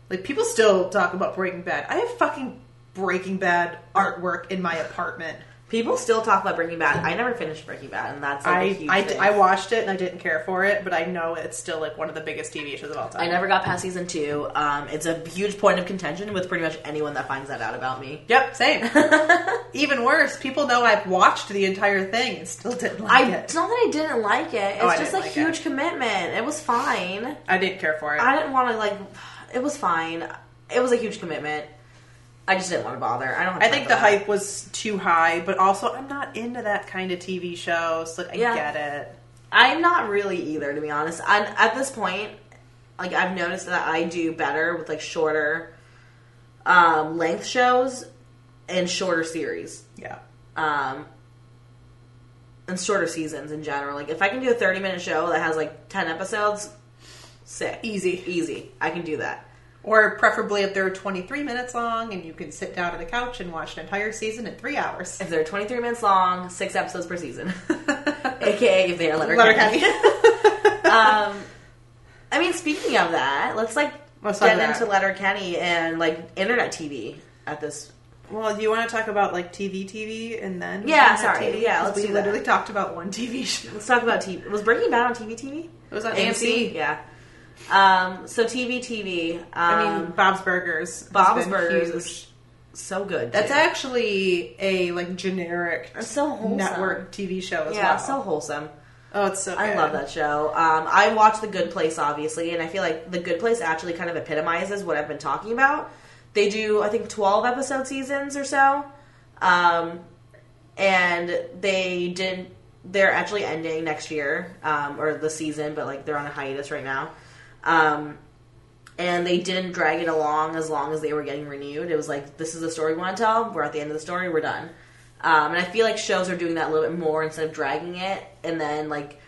Like people still talk about Breaking Bad. I have fucking Breaking Bad artwork in my apartment. People still talk about Breaking Bad. I never finished Breaking Bad, and that's like a I, huge I, thing. I watched it and I didn't care for it, but I know it's still like one of the biggest TV shows of all time. I never got past season two. Um, it's a huge point of contention with pretty much anyone that finds that out about me. Yep, same. (laughs) Even worse, people know I've watched the entire thing and still didn't like I it. it's not that I didn't like it. It's Oh, just a like huge it. commitment. It was fine. I didn't care for it. I didn't want to like. It was fine. It was a huge commitment. I just didn't want to bother. I don't. I think the that. hype was too high, but also I'm not into that kind of TV show, so like I Yeah. get it. I'm not really either, to be honest. And at this point, like I've noticed that I do better with like shorter um, length shows and shorter series. Yeah. Um, and shorter seasons in general. Like if I can do a 30 minute show that has like 10 episodes, sick. Easy. Easy. I can do that. Or preferably if they're 23 minutes long and you can sit down on the couch and watch an entire season in three hours. If they're 23 minutes long, six episodes per season. (laughs) AKA if they are Letter Letterkenny. (laughs) (laughs) um, I mean, speaking of that, let's like Let's get into it. Letterkenny and like internet TV at this. well, do you want to talk about like TV, TV, and then Yeah, sorry. TV? Yeah, let's we do that. literally talked about one TV show. Let's talk about TV. Was Breaking Bad on TV? TV? It was on AMC. Yeah. Um, so TV, TV. Um, I mean, Bob's Burgers. Bob's Burgers huge. is so good. That's too. actually a like generic It's so wholesome. network TV show as yeah, well. so wholesome. oh, it's so. I love that show. Um, I watched The Good Place, obviously, and I feel like The Good Place actually kind of epitomizes what I've been talking about. They do, I think, 12 episode seasons or so. Um, and they did, they're actually ending next year, um, or the season, but like they're on a hiatus right now. Um, and they didn't drag it along as long as they were getting renewed. It was like, this is the story we want to tell. We're at the end of the story. We're done. Um, and I feel like shows are doing that a little bit more instead of dragging it and then like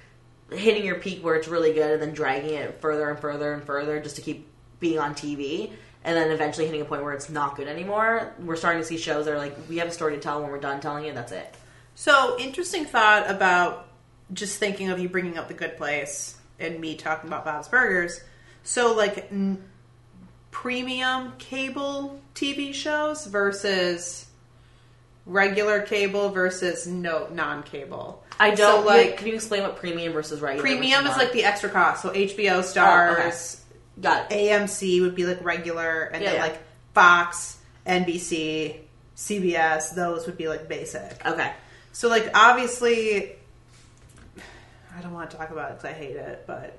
hitting your peak where it's really good and then dragging it further and further and further just to keep being on TV. And then eventually hitting a point where it's not good anymore. We're starting to see shows that are like, we have a story to tell. When we're done telling it, that's it. So interesting thought about just thinking of you bringing up the Good Place and me talking about Bob's Burgers. So like n- premium cable TV shows versus regular cable versus no non-cable. I don't So, like. Can you explain what premium versus regular? premium versus is like the extra cost. So HBO oh, Starz, got it. AMC would be like regular, and Yeah, then yeah. like Fox, NBC, CBS. Those would be like basic. Okay. So, like, obviously, I don't want to talk about it because I hate it, but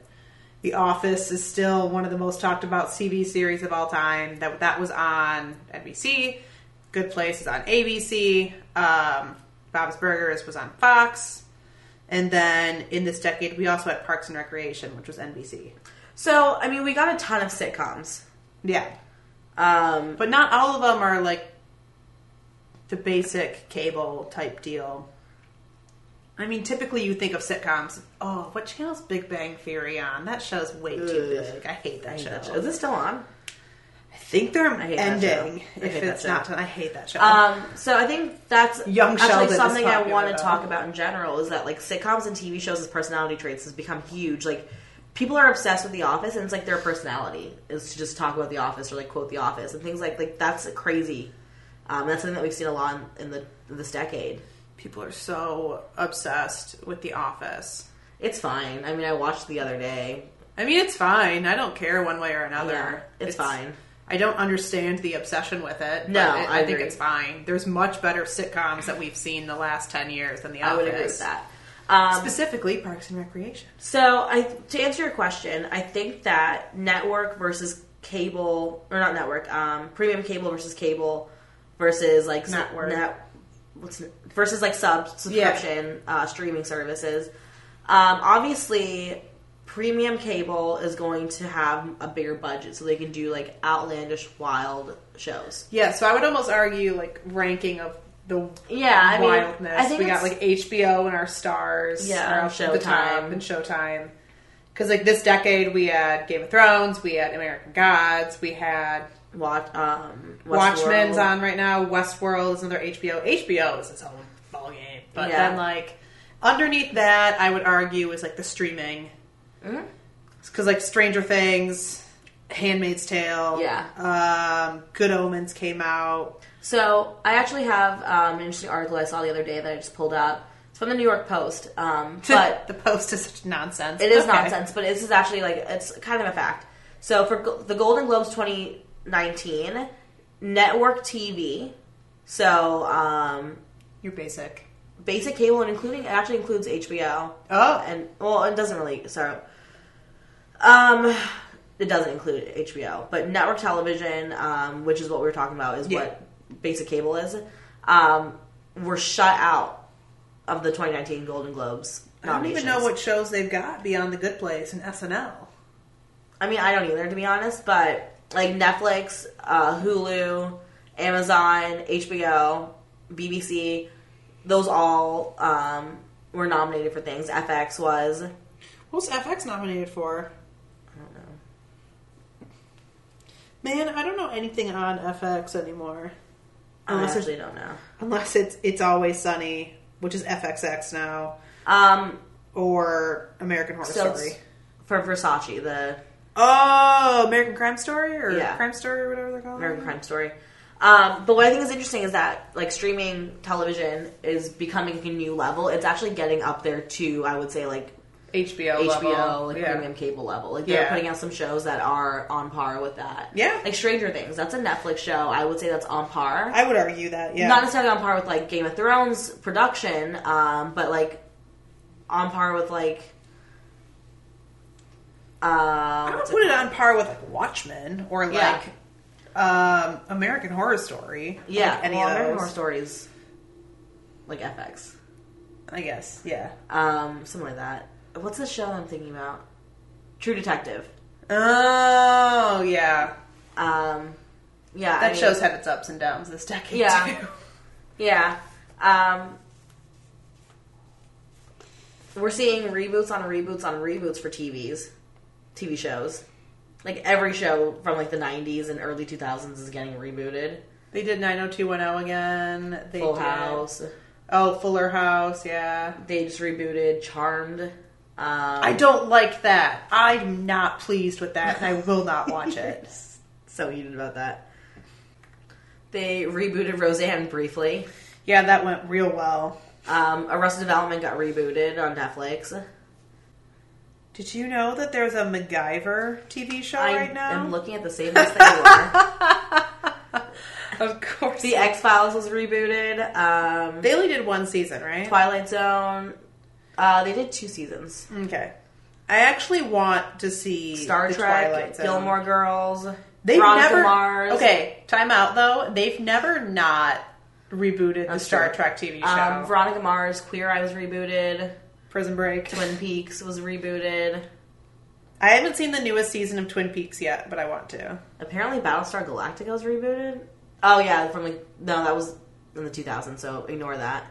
The Office is still one of the most talked about TV series of all time. That that was on NBC. Good Place is on ABC. Um, Bob's Burgers was on Fox. And then in this decade, we also had Parks and Recreation, which was NBC. So I mean, we got a ton of sitcoms. Yeah. Um, But not all of them are like the basic cable type deal. I mean, typically you think of sitcoms. Oh, what channel's Big Bang Theory on? That show's way too Ugh. big. I hate that, I show. that show. Is it still on? I think they're hate that show. ending I if it's not. I hate that show. Um, so I think that's Young actually Sheldon something I want to talk about in general is that like sitcoms and TV shows as personality traits has become huge. Like people are obsessed with The Office, and it's like their personality is to just talk about The Office or like quote The Office and things like like that's crazy. Um, that's something that we've seen a lot in the in this decade. People are so obsessed with The Office. It's fine. I mean, I watched the other day. I mean, it's fine. I don't care one way or another. Yeah, it's fine. I don't understand the obsession with it. No, it- I I, think it's fine. There's much better sitcoms that we've seen the last ten years than The Office. I would agree with that. Um, Specifically, Parks and Recreation. So, I to answer your question, I think that network versus cable, or not network, um, premium cable versus cable versus like Network. net, what's versus like sub subscription uh, streaming services. Um, obviously, premium cable is going to have a bigger budget, so they can do like outlandish, wild shows. Yeah, so I would almost argue like ranking of the Yeah, I mean, wildness. I think we got like HBO and our stars. Yeah, the Showtime. top, and Showtime. Because like this decade, we had Game of Thrones, we had American Gods, we had Watch, um, Watchmen's on right now. Westworld is another HBO. HBO is its own ball game. But Yeah. then like underneath that, I would argue is like the streaming. Because like Stranger Things, Handmaid's Tale, Yeah. um, Good Omens came out. So I actually have um, an interesting article I saw the other day that I just pulled up. It's from the New York Post, um, (laughs) but the post is such nonsense. it is Okay. nonsense. But this is actually like it's kind of a fact. So for the Golden Globes 2019, network TV, so um, You're basic. basic cable and including it actually includes HBO. Oh. and well, it doesn't really. Sorry, um, it doesn't include HBO, but network television, um, which is what we were talking about, is Yeah. what basic cable is. Um, were shut out of the 2019 Golden Globes. I don't even know what shows they've got beyond The Good Place and SNL. I mean, I don't either, to be honest. But like Netflix, uh, Hulu, Amazon, HBO, BBC, those all um, were nominated for things. FX was. I What's FX nominated for? I don't know. Man, I don't know anything on FX anymore. Unless I actually don't know. unless it's It's Always Sunny, which is FXX now, Um, or American Horror so Story. for Versace, the Oh, American Crime Story or Yeah. Crime Story or whatever they're called. American Crime Story. Um, but what I think is interesting is that like streaming television is becoming a new level. It's actually getting up there to I would say like HBO, HBO, level. like yeah. premium cable level. Like they're Yeah. putting out some shows that are on par with that. Yeah. like Stranger Things. That's a Netflix show. I would say that's on par. I would argue that. Yeah, Not necessarily on par with like Game of Thrones production, um, but like on par with like. Uh, I would put it on par with like Watchmen or Yeah. like um, American Horror Story. Yeah, like any well, of American those. Horror Stories, like FX. I guess. Yeah. Um, something like that. What's the show I'm thinking about? True Detective. Oh yeah, Um, yeah, that I mean- show's had its ups and downs this decade Yeah. too. Yeah. Um, we're seeing reboots on reboots on reboots for TVs, TV shows. Like every show from like the 90s and early 2000s is getting rebooted. They did 90210 again. They Full did- House. Oh, Fuller House. Yeah. They just rebooted Charmed. Um, I don't like that. I'm not pleased with that, and I will not watch it. (laughs) so heated about that. They rebooted Roseanne briefly. yeah, that went real well. Um, Arrested Development got rebooted on Netflix. Did you know that there's a MacGyver TV show I right now? I'm looking at the same list that you are. (laughs) of course. The X Files was rebooted. Um, they only did one season, right? Twilight Zone. Uh, they did two seasons. Okay. I actually want to see Star Trek. Gilmore Girls. They've Veronica never. Mars. Okay, time out though. They've never not rebooted the Star true. Trek TV show. Um, Veronica Mars, Queer Eye was rebooted. Prison Break. Twin Peaks was rebooted. I haven't seen the newest season of Twin Peaks yet, but I want to. Apparently, Battlestar Galactica was rebooted. Oh yeah, from like no, that was in the 2000s. So ignore that.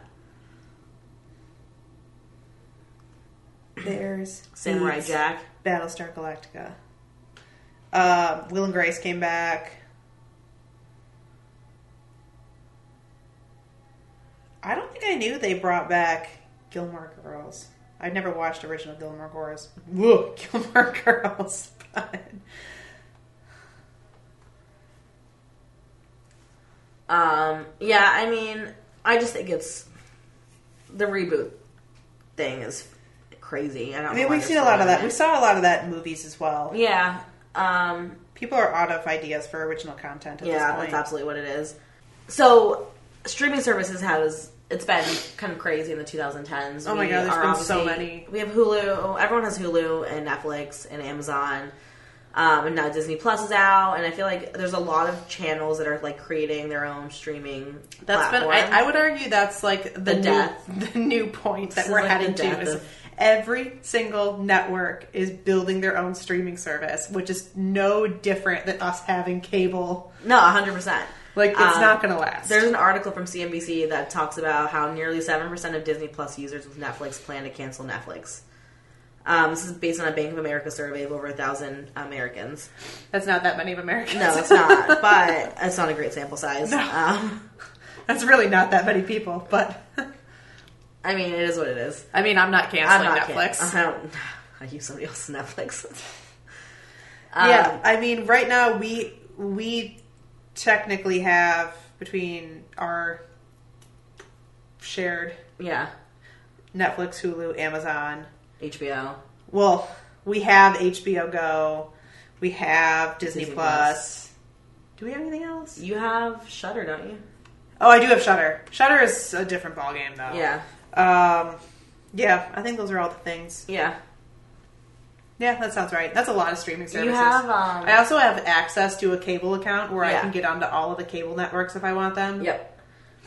There's Samurai Beats, Jack. Battlestar Galactica. Uh, Will and Grace came back. I don't think I knew they brought back Gilmore Girls. I've never watched original Gilmore Girls. Whoa, (laughs) Gilmore Girls. (laughs) But Um, yeah, I mean, I just think it's the reboot thing is crazy. I don't. I mean, know we've seen a lot of that. We saw a lot of that in movies as well. Yeah. Um, People are out of ideas for original content at yeah, this point. that's absolutely what it is. So, streaming services has it's been kind of crazy in the 2010s. Oh my We God, there's been so many. We have Hulu. Everyone has Hulu and Netflix and Amazon. Um, and now Disney Plus is out, and I feel like there's a lot of channels that are like creating their own streaming. That's been. I, I would argue that's like the, The new, death. (laughs) the new point that This we're like heading to. Is of- every single network is building their own streaming service, which is no different than us having cable. no, 100. percent Like it's Um, not going to last. There's an article from CNBC that talks about how nearly 7% of Disney Plus users with Netflix plan to cancel Netflix. Um, this is based on a Bank of America survey of over a thousand Americans. that's not that many of Americans. No, it's not, (laughs) but it's not a great sample size. No. Um, (laughs) that's really not that many people. But (laughs) I mean, it is what it is. I mean, I'm not I'm canceling not Netflix. can- I don't. (sighs) I use somebody else's Netflix. yeah, Um, I mean, right now we we technically have between our shared yeah. Netflix, Hulu, Amazon. HBO. Well, we have HBO Go. We have Disney, Disney Plus. Do we have anything else? You have Shudder, don't you? Oh, I do have Shudder. Shudder is a different ballgame, though. Yeah. Um, yeah, I think those are all the things. Yeah. Yeah, that sounds right. That's a lot of streaming services. You have. Um, I also have access to a cable account where I can get onto all of the cable networks if I want them. Yep.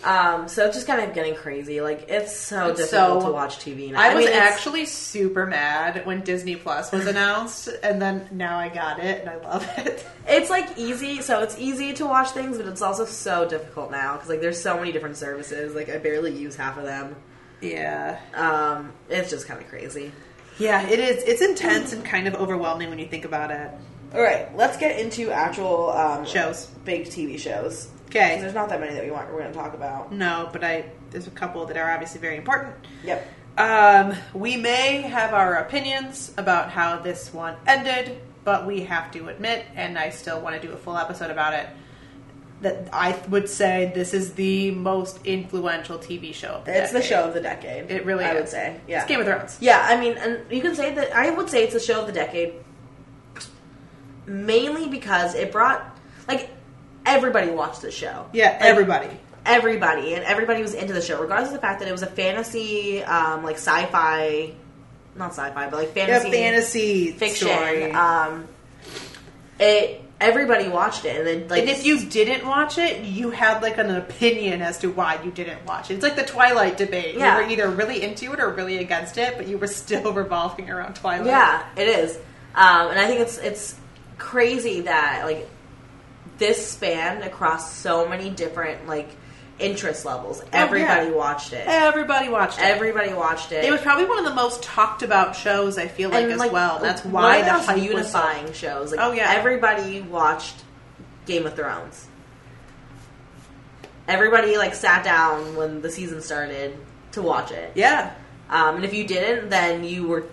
Um, so it's just kind of getting crazy. Like it's so It's difficult so- to watch TV. now. I was mean, actually super mad when Disney Plus was (laughs) announced, and then now I got it, and I love it. It's like easy, so it's easy to watch things, but it's also so difficult now because like there's so many different services. Like I barely use half of them. Yeah, Um, it's just kind of crazy. Yeah, it is. It's intense and kind of overwhelming when you think about it. All right, let's get into actual um, Shows. big TV shows. Okay, There's not that many that we want. We're going to talk about. no, but I there's a couple that are obviously very important. Yep. Um, we may have our opinions about how this one ended, but we have to admit, and I still want to do a full episode about it. That I would say this is the most influential TV show. Of the It's the show of the decade. It really I is. would say. Yeah. It's Game of Thrones. Yeah, I mean, and you can say that I would say it's the show of the decade, mainly because it brought like everybody watched the show. Yeah, Like, everybody. everybody, and everybody was into the show, regardless of the fact that it was a fantasy, um, like sci-fi, not sci-fi, but like Yeah, fantasy, fantasy fiction. story. Um, it everybody watched it, and then like and if you didn't watch it, you had like an opinion as to why you didn't watch it. It's like the Twilight debate. Yeah. You were either really into it or really against it, but you were still (laughs) revolving around Twilight. Yeah, it is, um, and I think it's it's crazy that like this span across so many different like interest levels. Everybody Oh, yeah. watched it. Everybody watched it. Everybody watched it. It was probably one of the most talked about shows. I feel like and as like well. That's why the hype was so. unifying shows. Like, Oh, yeah. everybody watched Game of Thrones. Everybody like sat down when the season started to watch it. Yeah, Um, and if you didn't, then you were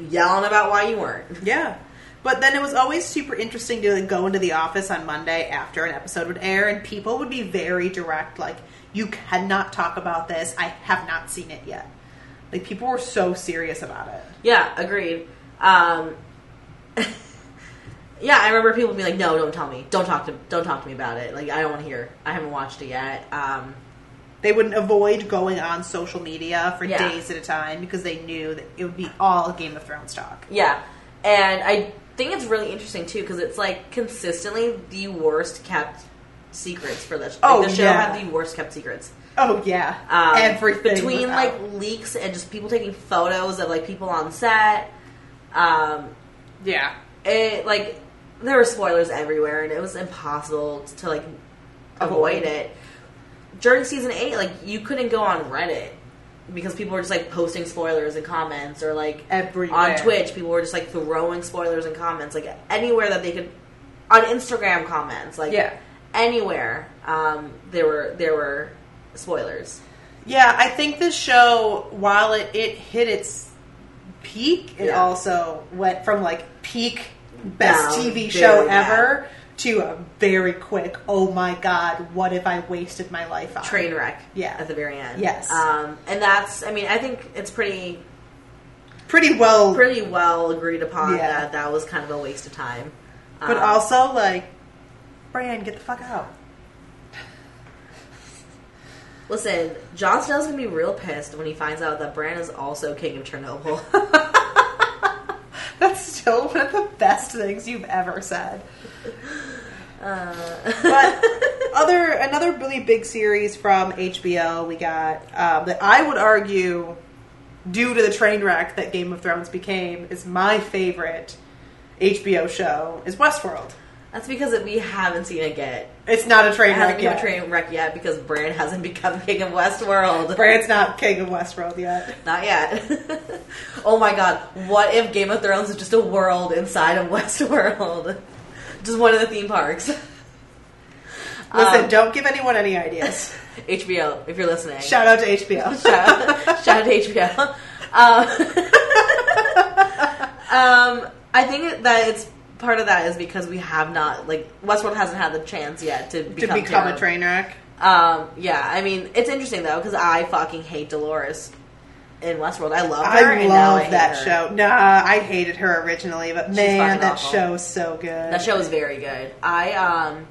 yelling about why you weren't. yeah. But then it was always super interesting to like, go into the office on Monday after an episode would air, and people would be very direct, like, "You cannot talk about this. I have not seen it yet." Like people were so serious about it. Yeah, agreed. Um, (laughs) yeah, I remember people being like, "No, don't tell me. Don't talk to. Don't talk to me about it. Like, I don't want to hear. I haven't watched it yet." Um, They wouldn't avoid going on social media for Yeah. days at a time because they knew that it would be all Game of Thrones talk. yeah, and I think it's really interesting too because it's like consistently the worst kept secrets for this. Like, Oh, the show yeah. had the worst kept secrets. Oh yeah, Um, everything between like out. leaks and just people taking photos of like people on set. Um, yeah, it like there were spoilers everywhere and it was impossible to like avoid Avoid. it during season 8 like you couldn't go on reddit because people were just like posting spoilers and comments or like everywhere on twitch people were just like throwing spoilers and comments like anywhere that they could on instagram comments like Yeah. anywhere um there were there were spoilers Yeah, I think this show, while it, it hit its peak, it Yeah. also went from like peak best Down TV show bad. ever to a very quick, oh my god, what if I wasted my life on train wreck Yeah. at the very end Yes. um and that's i mean i think it's pretty Pretty well, pretty well agreed upon Yeah. that that was kind of a waste of time. but Um, also like, Bran, get the fuck out. listen, Jon Snow's gonna be real pissed when he finds out that Bran is also king of Chernobyl. (laughs) That's still one of the best things you've ever said. (laughs) uh, But (laughs) other another really big series from HBO we got um, that I would argue, due to the train wreck that Game of Thrones became, is my favorite HBO show is Westworld. that's because we haven't seen it yet. It's not a It train hasn't wreck yet. a train wreck yet because Bran hasn't (laughs) become king of Westworld. Bran's not king of Westworld yet. Not yet. (laughs) oh my god, what if Game of Thrones is just a world inside of Westworld? Just one of the theme parks. Listen, Um, don't give anyone any ideas. (laughs) HBO, if you're listening. Shout out to HBO. (laughs) shout, shout out to HBO. Um, (laughs) um, I think that it's part of that is because we have not like Westworld hasn't had the chance yet to to become, become a train wreck. Um, yeah, I mean it's interesting though because I fucking hate Dolores in Westworld. I love her. I love hate that her. show. Nah, I hated her originally, but She's man, that awful. show's so good. That show is very good. I um,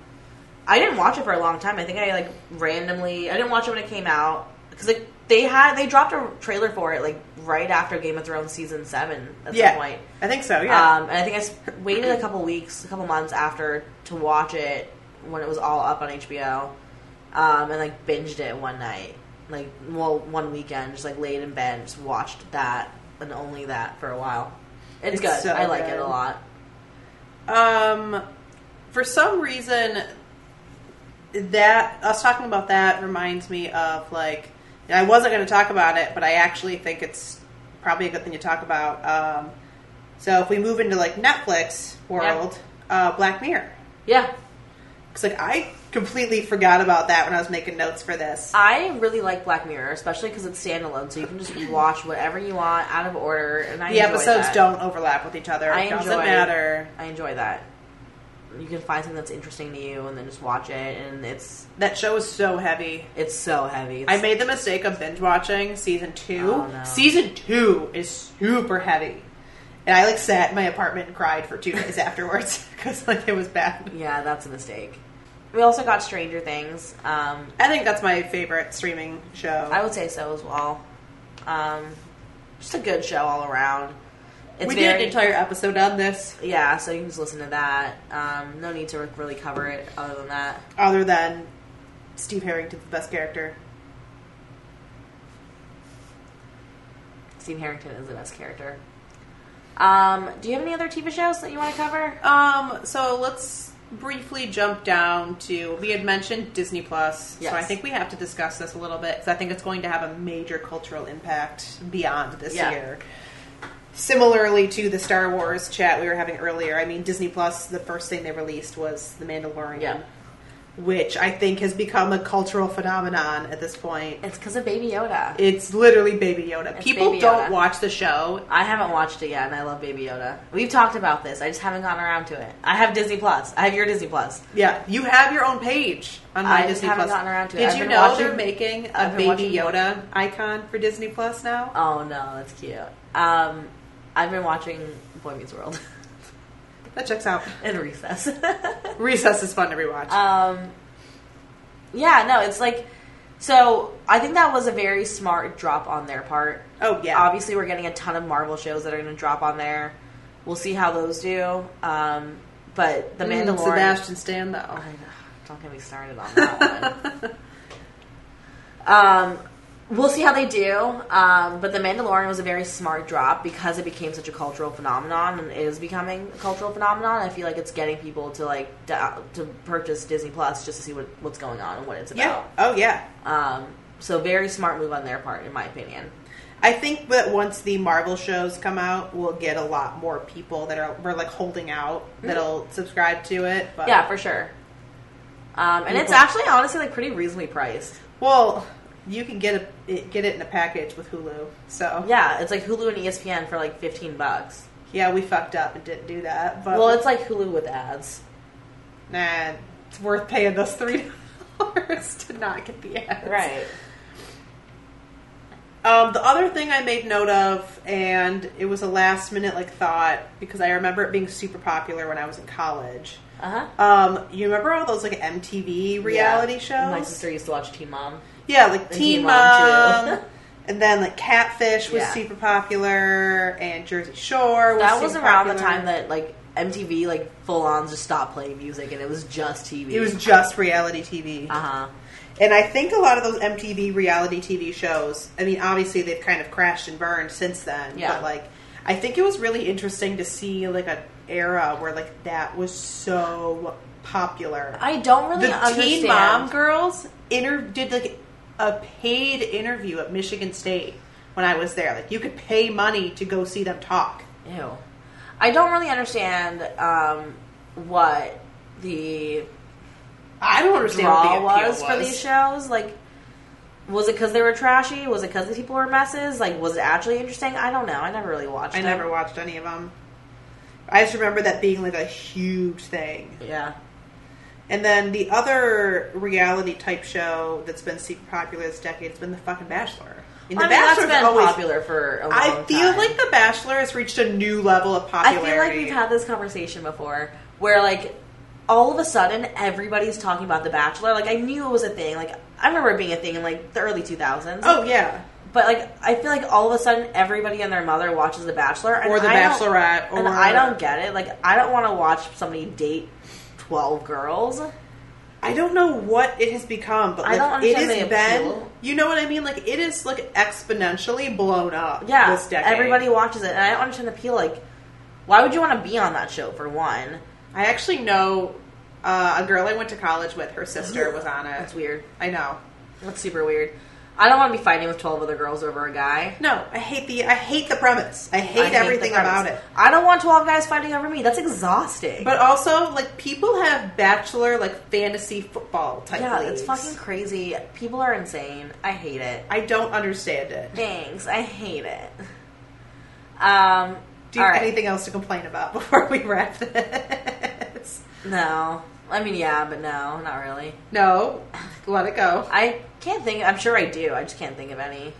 I didn't watch it for a long time. I think I like randomly. I didn't watch it when it came out because like they had they dropped a trailer for it like right after Game of Thrones season seven at yeah, some point. I think so. Yeah. Um, and I think I waited a couple weeks, a couple months after to watch it when it was all up on HBO. um, and like binged it one night, like well one weekend, just like laid in bed, just watched that and only that for a while. It's, It's good. so I like it a lot. Um, for some reason, that us talking about that reminds me of like I wasn't going to talk about it, but I actually think it's probably a good thing to talk about. Um, so if we move into like Netflix world, uh, Black Mirror, Yeah, because like I completely forgot about that when I was making notes for this. I really like Black Mirror, especially because it's standalone, so you can just watch whatever you want out of order. And I the episodes that. don't overlap with each other. I it doesn't enjoy- matter. I enjoy that. You can find something that's interesting to you, and then just watch it, and it's That show is so heavy. it's so heavy. I made the mistake of binge watching season two. Oh, no. Season two is super heavy, and I like sat in my apartment and cried for two days (laughs) afterwards because like it was bad. yeah, that's a mistake. We also got Stranger Things. Um, I think that's my favorite streaming show. I would say so as well. Um, just a good show all around. It's we very, did an entire episode on this, yeah, so you can just listen to that. Um, no need to really cover it other than that. other than Steve Harrington's the best character. Steve Harrington is the best character. Um, do you have any other TV shows that you want to cover? Um, so let's briefly jump down to we had mentioned Disney Plus, Yes. so I think we have to discuss this a little bit because I think it's going to have a major cultural impact beyond this Yeah. year. Similarly to the Star Wars chat we were having earlier, I mean Disney Plus, the first thing they released was The Mandalorian, Yeah. Which I think has become a cultural phenomenon at this point. It's because of Baby Yoda. It's literally Baby Yoda. It's People Baby don't watch the show. I haven't watched it yet, and I love Baby Yoda. We've talked about this. I just haven't gotten around to it. I have Disney Plus. I have your Disney Plus. Yeah, you have your own page on my I just Disney haven't Plus. gotten around to it. Did I've you know watching- they're making a Baby Yoda icon for Disney Plus now? Oh no, that's cute. Um, I've been watching Boy Meets World (laughs) That checks out. and Recess. (laughs) Recess is fun to rewatch. um, yeah, no, it's like so. I think that was a very smart drop on their part. oh yeah, Obviously, we're getting a ton of Marvel shows that are going to drop on there. We'll see how those do. Um, but the Mm, Mandalorian. Sebastian Stan though. I know. Don't get me started on that one. (laughs) um, we'll see how they do. Um, but the Mandalorian was a very smart drop because it became such a cultural phenomenon and is becoming a cultural phenomenon. I feel like it's getting people to like da- to purchase Disney Plus just to see what, what's going on and what it's about. yeah. Oh yeah. Um, so very smart move on their part, in my opinion. I think that once the Marvel shows come out, we'll get a lot more people that are we're like holding out that'll subscribe to it. But Mm-hmm. Yeah, for sure. Um, and it's actually honestly like pretty reasonably priced. well, you can get a it, get it in a package with Hulu. So Yeah, it's like Hulu and ESPN for like fifteen bucks. yeah, we fucked up and didn't do that. But Well, it's like Hulu with ads. nah, it's worth paying those three (laughs) dollars to not get the ads. Right. Um, the other thing I made note of, and it was a last minute like thought because I remember it being super popular when I was in college. Uh huh. Um, you remember all those like MTV reality shows? My sister used to watch Teen Mom. Yeah, like Teen Teen Mom, Mom, and then like Catfish was Yeah. super popular, and Jersey Shore was That was around the time that like MTV like full on just stopped playing music and it was just TV. it was just reality TV. uh huh. And I think a lot of those MTV reality TV shows, I mean, obviously they've kind of crashed and burned since then. Yeah. But like, I think it was really interesting to see like an era where like that was so popular. I don't really the understand. Teen Mom girls inter- did like a paid interview at Michigan State when I was there. Like, you could pay money to go see them talk. Ew. I don't really understand um, what the I don't understand draw what the appeal was, for these shows. Like, was it because they were trashy? Was it because the people were messes? Like, was it actually interesting? I don't know. I never really watched. I it. never watched any of them. I just remember that being like a huge thing. Yeah. And then the other reality type show that's been super popular this decade has been The fucking Bachelor. And I mean, that's Bachelor's been always- popular for a long I feel time. like The Bachelor has reached a new level of popularity. I feel like we've had this conversation before, where like all of a sudden everybody's talking about The Bachelor. Like I knew it was a thing. Like I remember it being a thing in like the early 2000s. Oh yeah, but like I feel like all of a sudden everybody and their mother watches The Bachelor and or The I Bachelorette, or and I don't get it. Like I don't want to watch somebody date twelve girls. I don't know what it has become, but I like, don't it understand has the been. appeal. You know what I mean? Like it is like exponentially blown up. Yeah, this decade. everybody watches it, and I don't understand the appeal. Like, why would you want to be on that show for one? I actually know uh, a girl I went to college with. Her sister was on it. That's weird. I know. That's super weird. I don't want to be fighting with twelve other girls over a guy. No, I hate the I hate the premise. I hate I hate everything about it. I don't want twelve guys fighting over me. That's exhausting. But also, like people have bachelor like fantasy football type. yeah, leagues. it's fucking crazy. People are insane. I hate it. I don't understand it. Thanks. I hate it. Um. Do you have right. anything else to complain about (laughs) before we wrap this? No. I mean, yeah, but no, not really. No, let it go. I can't think. I'm sure I do. I just can't think of any.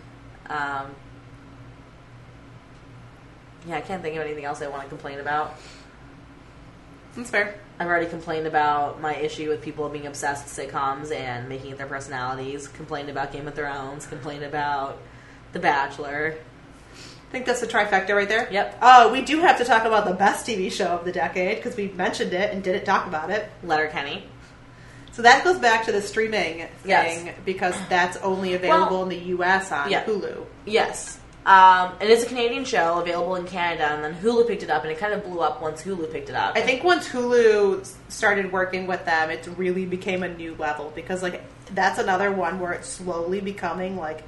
Um, yeah, I can't think of anything else I want to complain about. That's fair. I've already complained about my issue with people being obsessed with sitcoms and making it their personalities. Complained about Game of Thrones. Complained about The Bachelor. I think that's the trifecta right there. Yep. Uh, we do have to talk about the best TV show of the decade because we mentioned it and didn't talk about it. Letterkenny. So that goes back to the streaming thing Yes. because (clears throat) that's only available Well, in the U.S. on yeah. Hulu. Yes. Um, it is a Canadian show available in Canada, and then Hulu picked it up, and it kind of blew up once Hulu picked it up. I think once Hulu started working with them, it really became a new level because like that's another one where it's slowly becoming like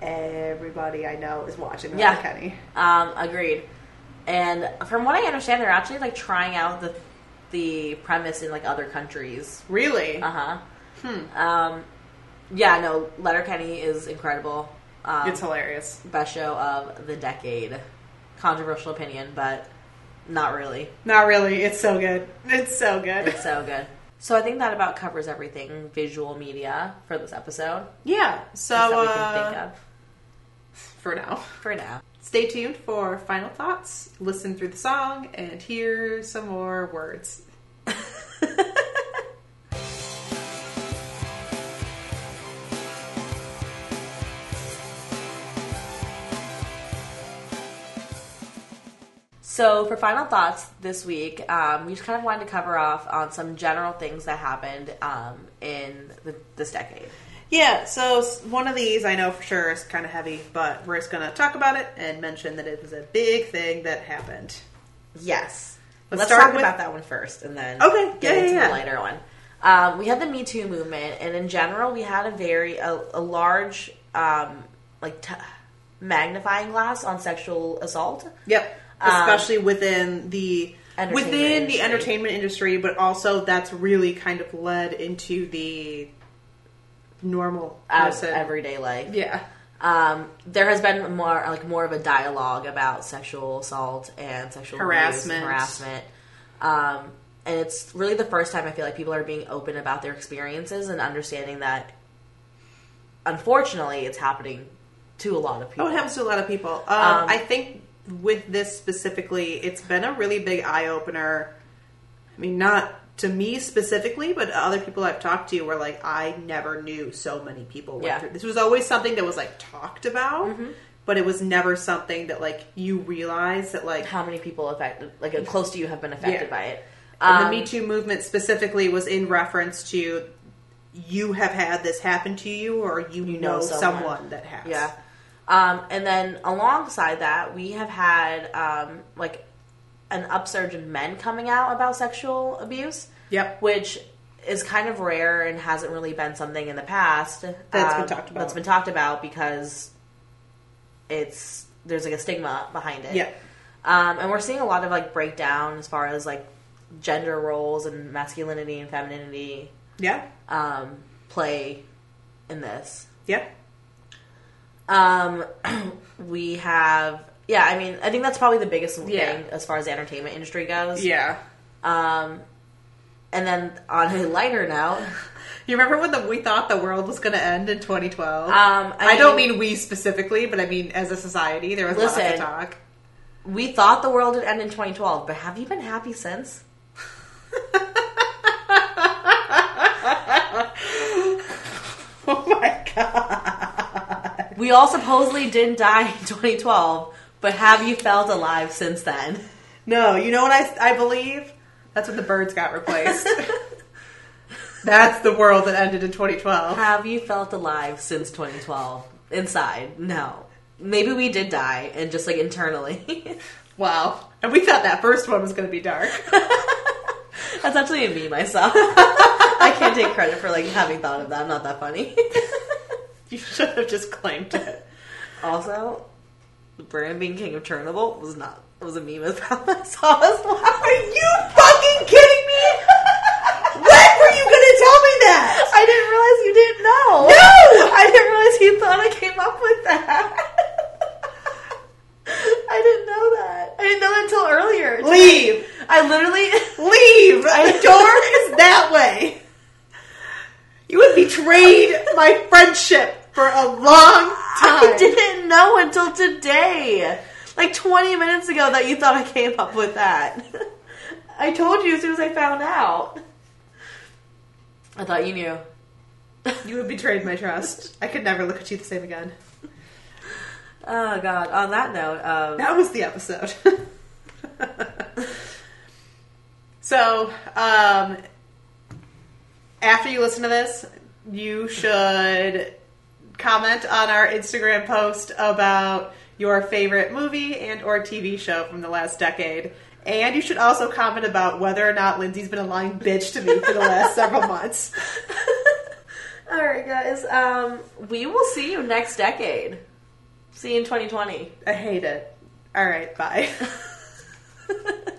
everybody I know is watching Yeah. Kenny. Um, agreed. And from what I understand, they're actually like trying out the the premise in like other countries. Really? Uh huh. Hmm. Um, yeah, no, Letterkenny is incredible. Um, it's hilarious. best show of the decade. Controversial opinion, but not really. Not really. It's so good. It's so good. It's so good. So I think that about covers everything visual media for this episode. yeah. So that we can think uh, of for now, for now. Stay tuned for final thoughts. Listen through the song and hear some more words. (laughs) So, for final thoughts this week, um, we just kind of wanted to cover off on some general things that happened um, in the, this decade. Yeah, so one of these I know for sure is kind of heavy, but we're just going to talk about it and mention that it was a big thing that happened. Yes. Let's Let's, talk with- about that one first, and then Okay, get yeah, into yeah, the lighter one. Um, we had the Me Too movement, and in general, we had a very a, a large um, like t- magnifying glass on sexual assault. Yep. Especially within the within the entertainment industry, but also that's really kind of led into the normal person. of everyday life. yeah. Um, there has been more like more of a dialogue about sexual assault and sexual Harassment. and harassment. Um, and it's really the first time I feel like people are being open about their experiences and understanding that unfortunately it's happening to a lot of people. Oh, it happens to a lot of people. Um, Um, I think with this specifically, it's been a really big eye opener. I mean, not to me specifically, but other people I've talked to were like, I never knew so many people went Yeah. through. This was always something that was like talked about, Mm-hmm. but it was never something that like you realize that like How many people affected, like uh, close to you, have been affected Yeah. by it? And Um, the Me Too movement specifically was in reference to you have had this happen to you, or you, You know, know someone. someone. that has. Yeah. Um, and then alongside that, we have had um, like an upsurge in men coming out about sexual abuse. Yep. which is kind of rare and hasn't really been something in the past That's been um, talked about. That's been talked about because it's there's like a stigma behind it. Yeah. Um, and we're seeing a lot of like breakdown as far as like gender roles and masculinity and femininity Yeah. um, play in this. Yeah. Um, (clears throat) we have, yeah, I mean, I think that's probably the biggest Yeah. thing as far as the entertainment industry goes. Yeah. Um, and then on a lighter note, (laughs) You remember when the, we thought the world was going to end in 2012? Um, I I, don't mean- we specifically, but I mean as a society, there was lots of Listen. talk. we thought the world would end in 2012, but have you been happy since? (laughs) Oh my god! We all supposedly didn't die in 2012, but have you felt alive since then? No, you know what I I believe? That's when the birds got replaced. (laughs) That's the world that ended in 2012. Have you felt alive since 2012? Inside? No. Maybe we did die, and just like internally. (laughs) Wow. And we thought that first one was going to be dark. (laughs) That's actually a meme I. I can't take credit for like having thought of that. I'm not that funny. You should have just claimed it. also, Bran being king of Chernobyl was not was a meme as (laughs) well. I saw as well. Are you fucking kidding me? (laughs) when were you to tell me that? I didn't realize you didn't know. No! I didn't realize you thought I came up with that. (laughs) I didn't know that. I didn't know that until earlier. Leave. I literally Leave. The door is that way. You have betrayed my friendship for a long time. I didn't know until today. Like 20 minutes ago that you thought I came up with that. (laughs) I told you as soon as I found out. I thought you knew. You have betrayed my trust. I could never look at you the same again. Oh god. On that note, um, That was the episode. (laughs) so, um, after you listen to this, you should comment on our Instagram post about your favorite movie and or TV show from the last decade. And you should also comment about whether or not Lindsay's been a lying bitch to me for the last several (laughs) months. all right, guys. Um, we will see you next decade. See you in 2020. I hate it. All right, bye. (laughs)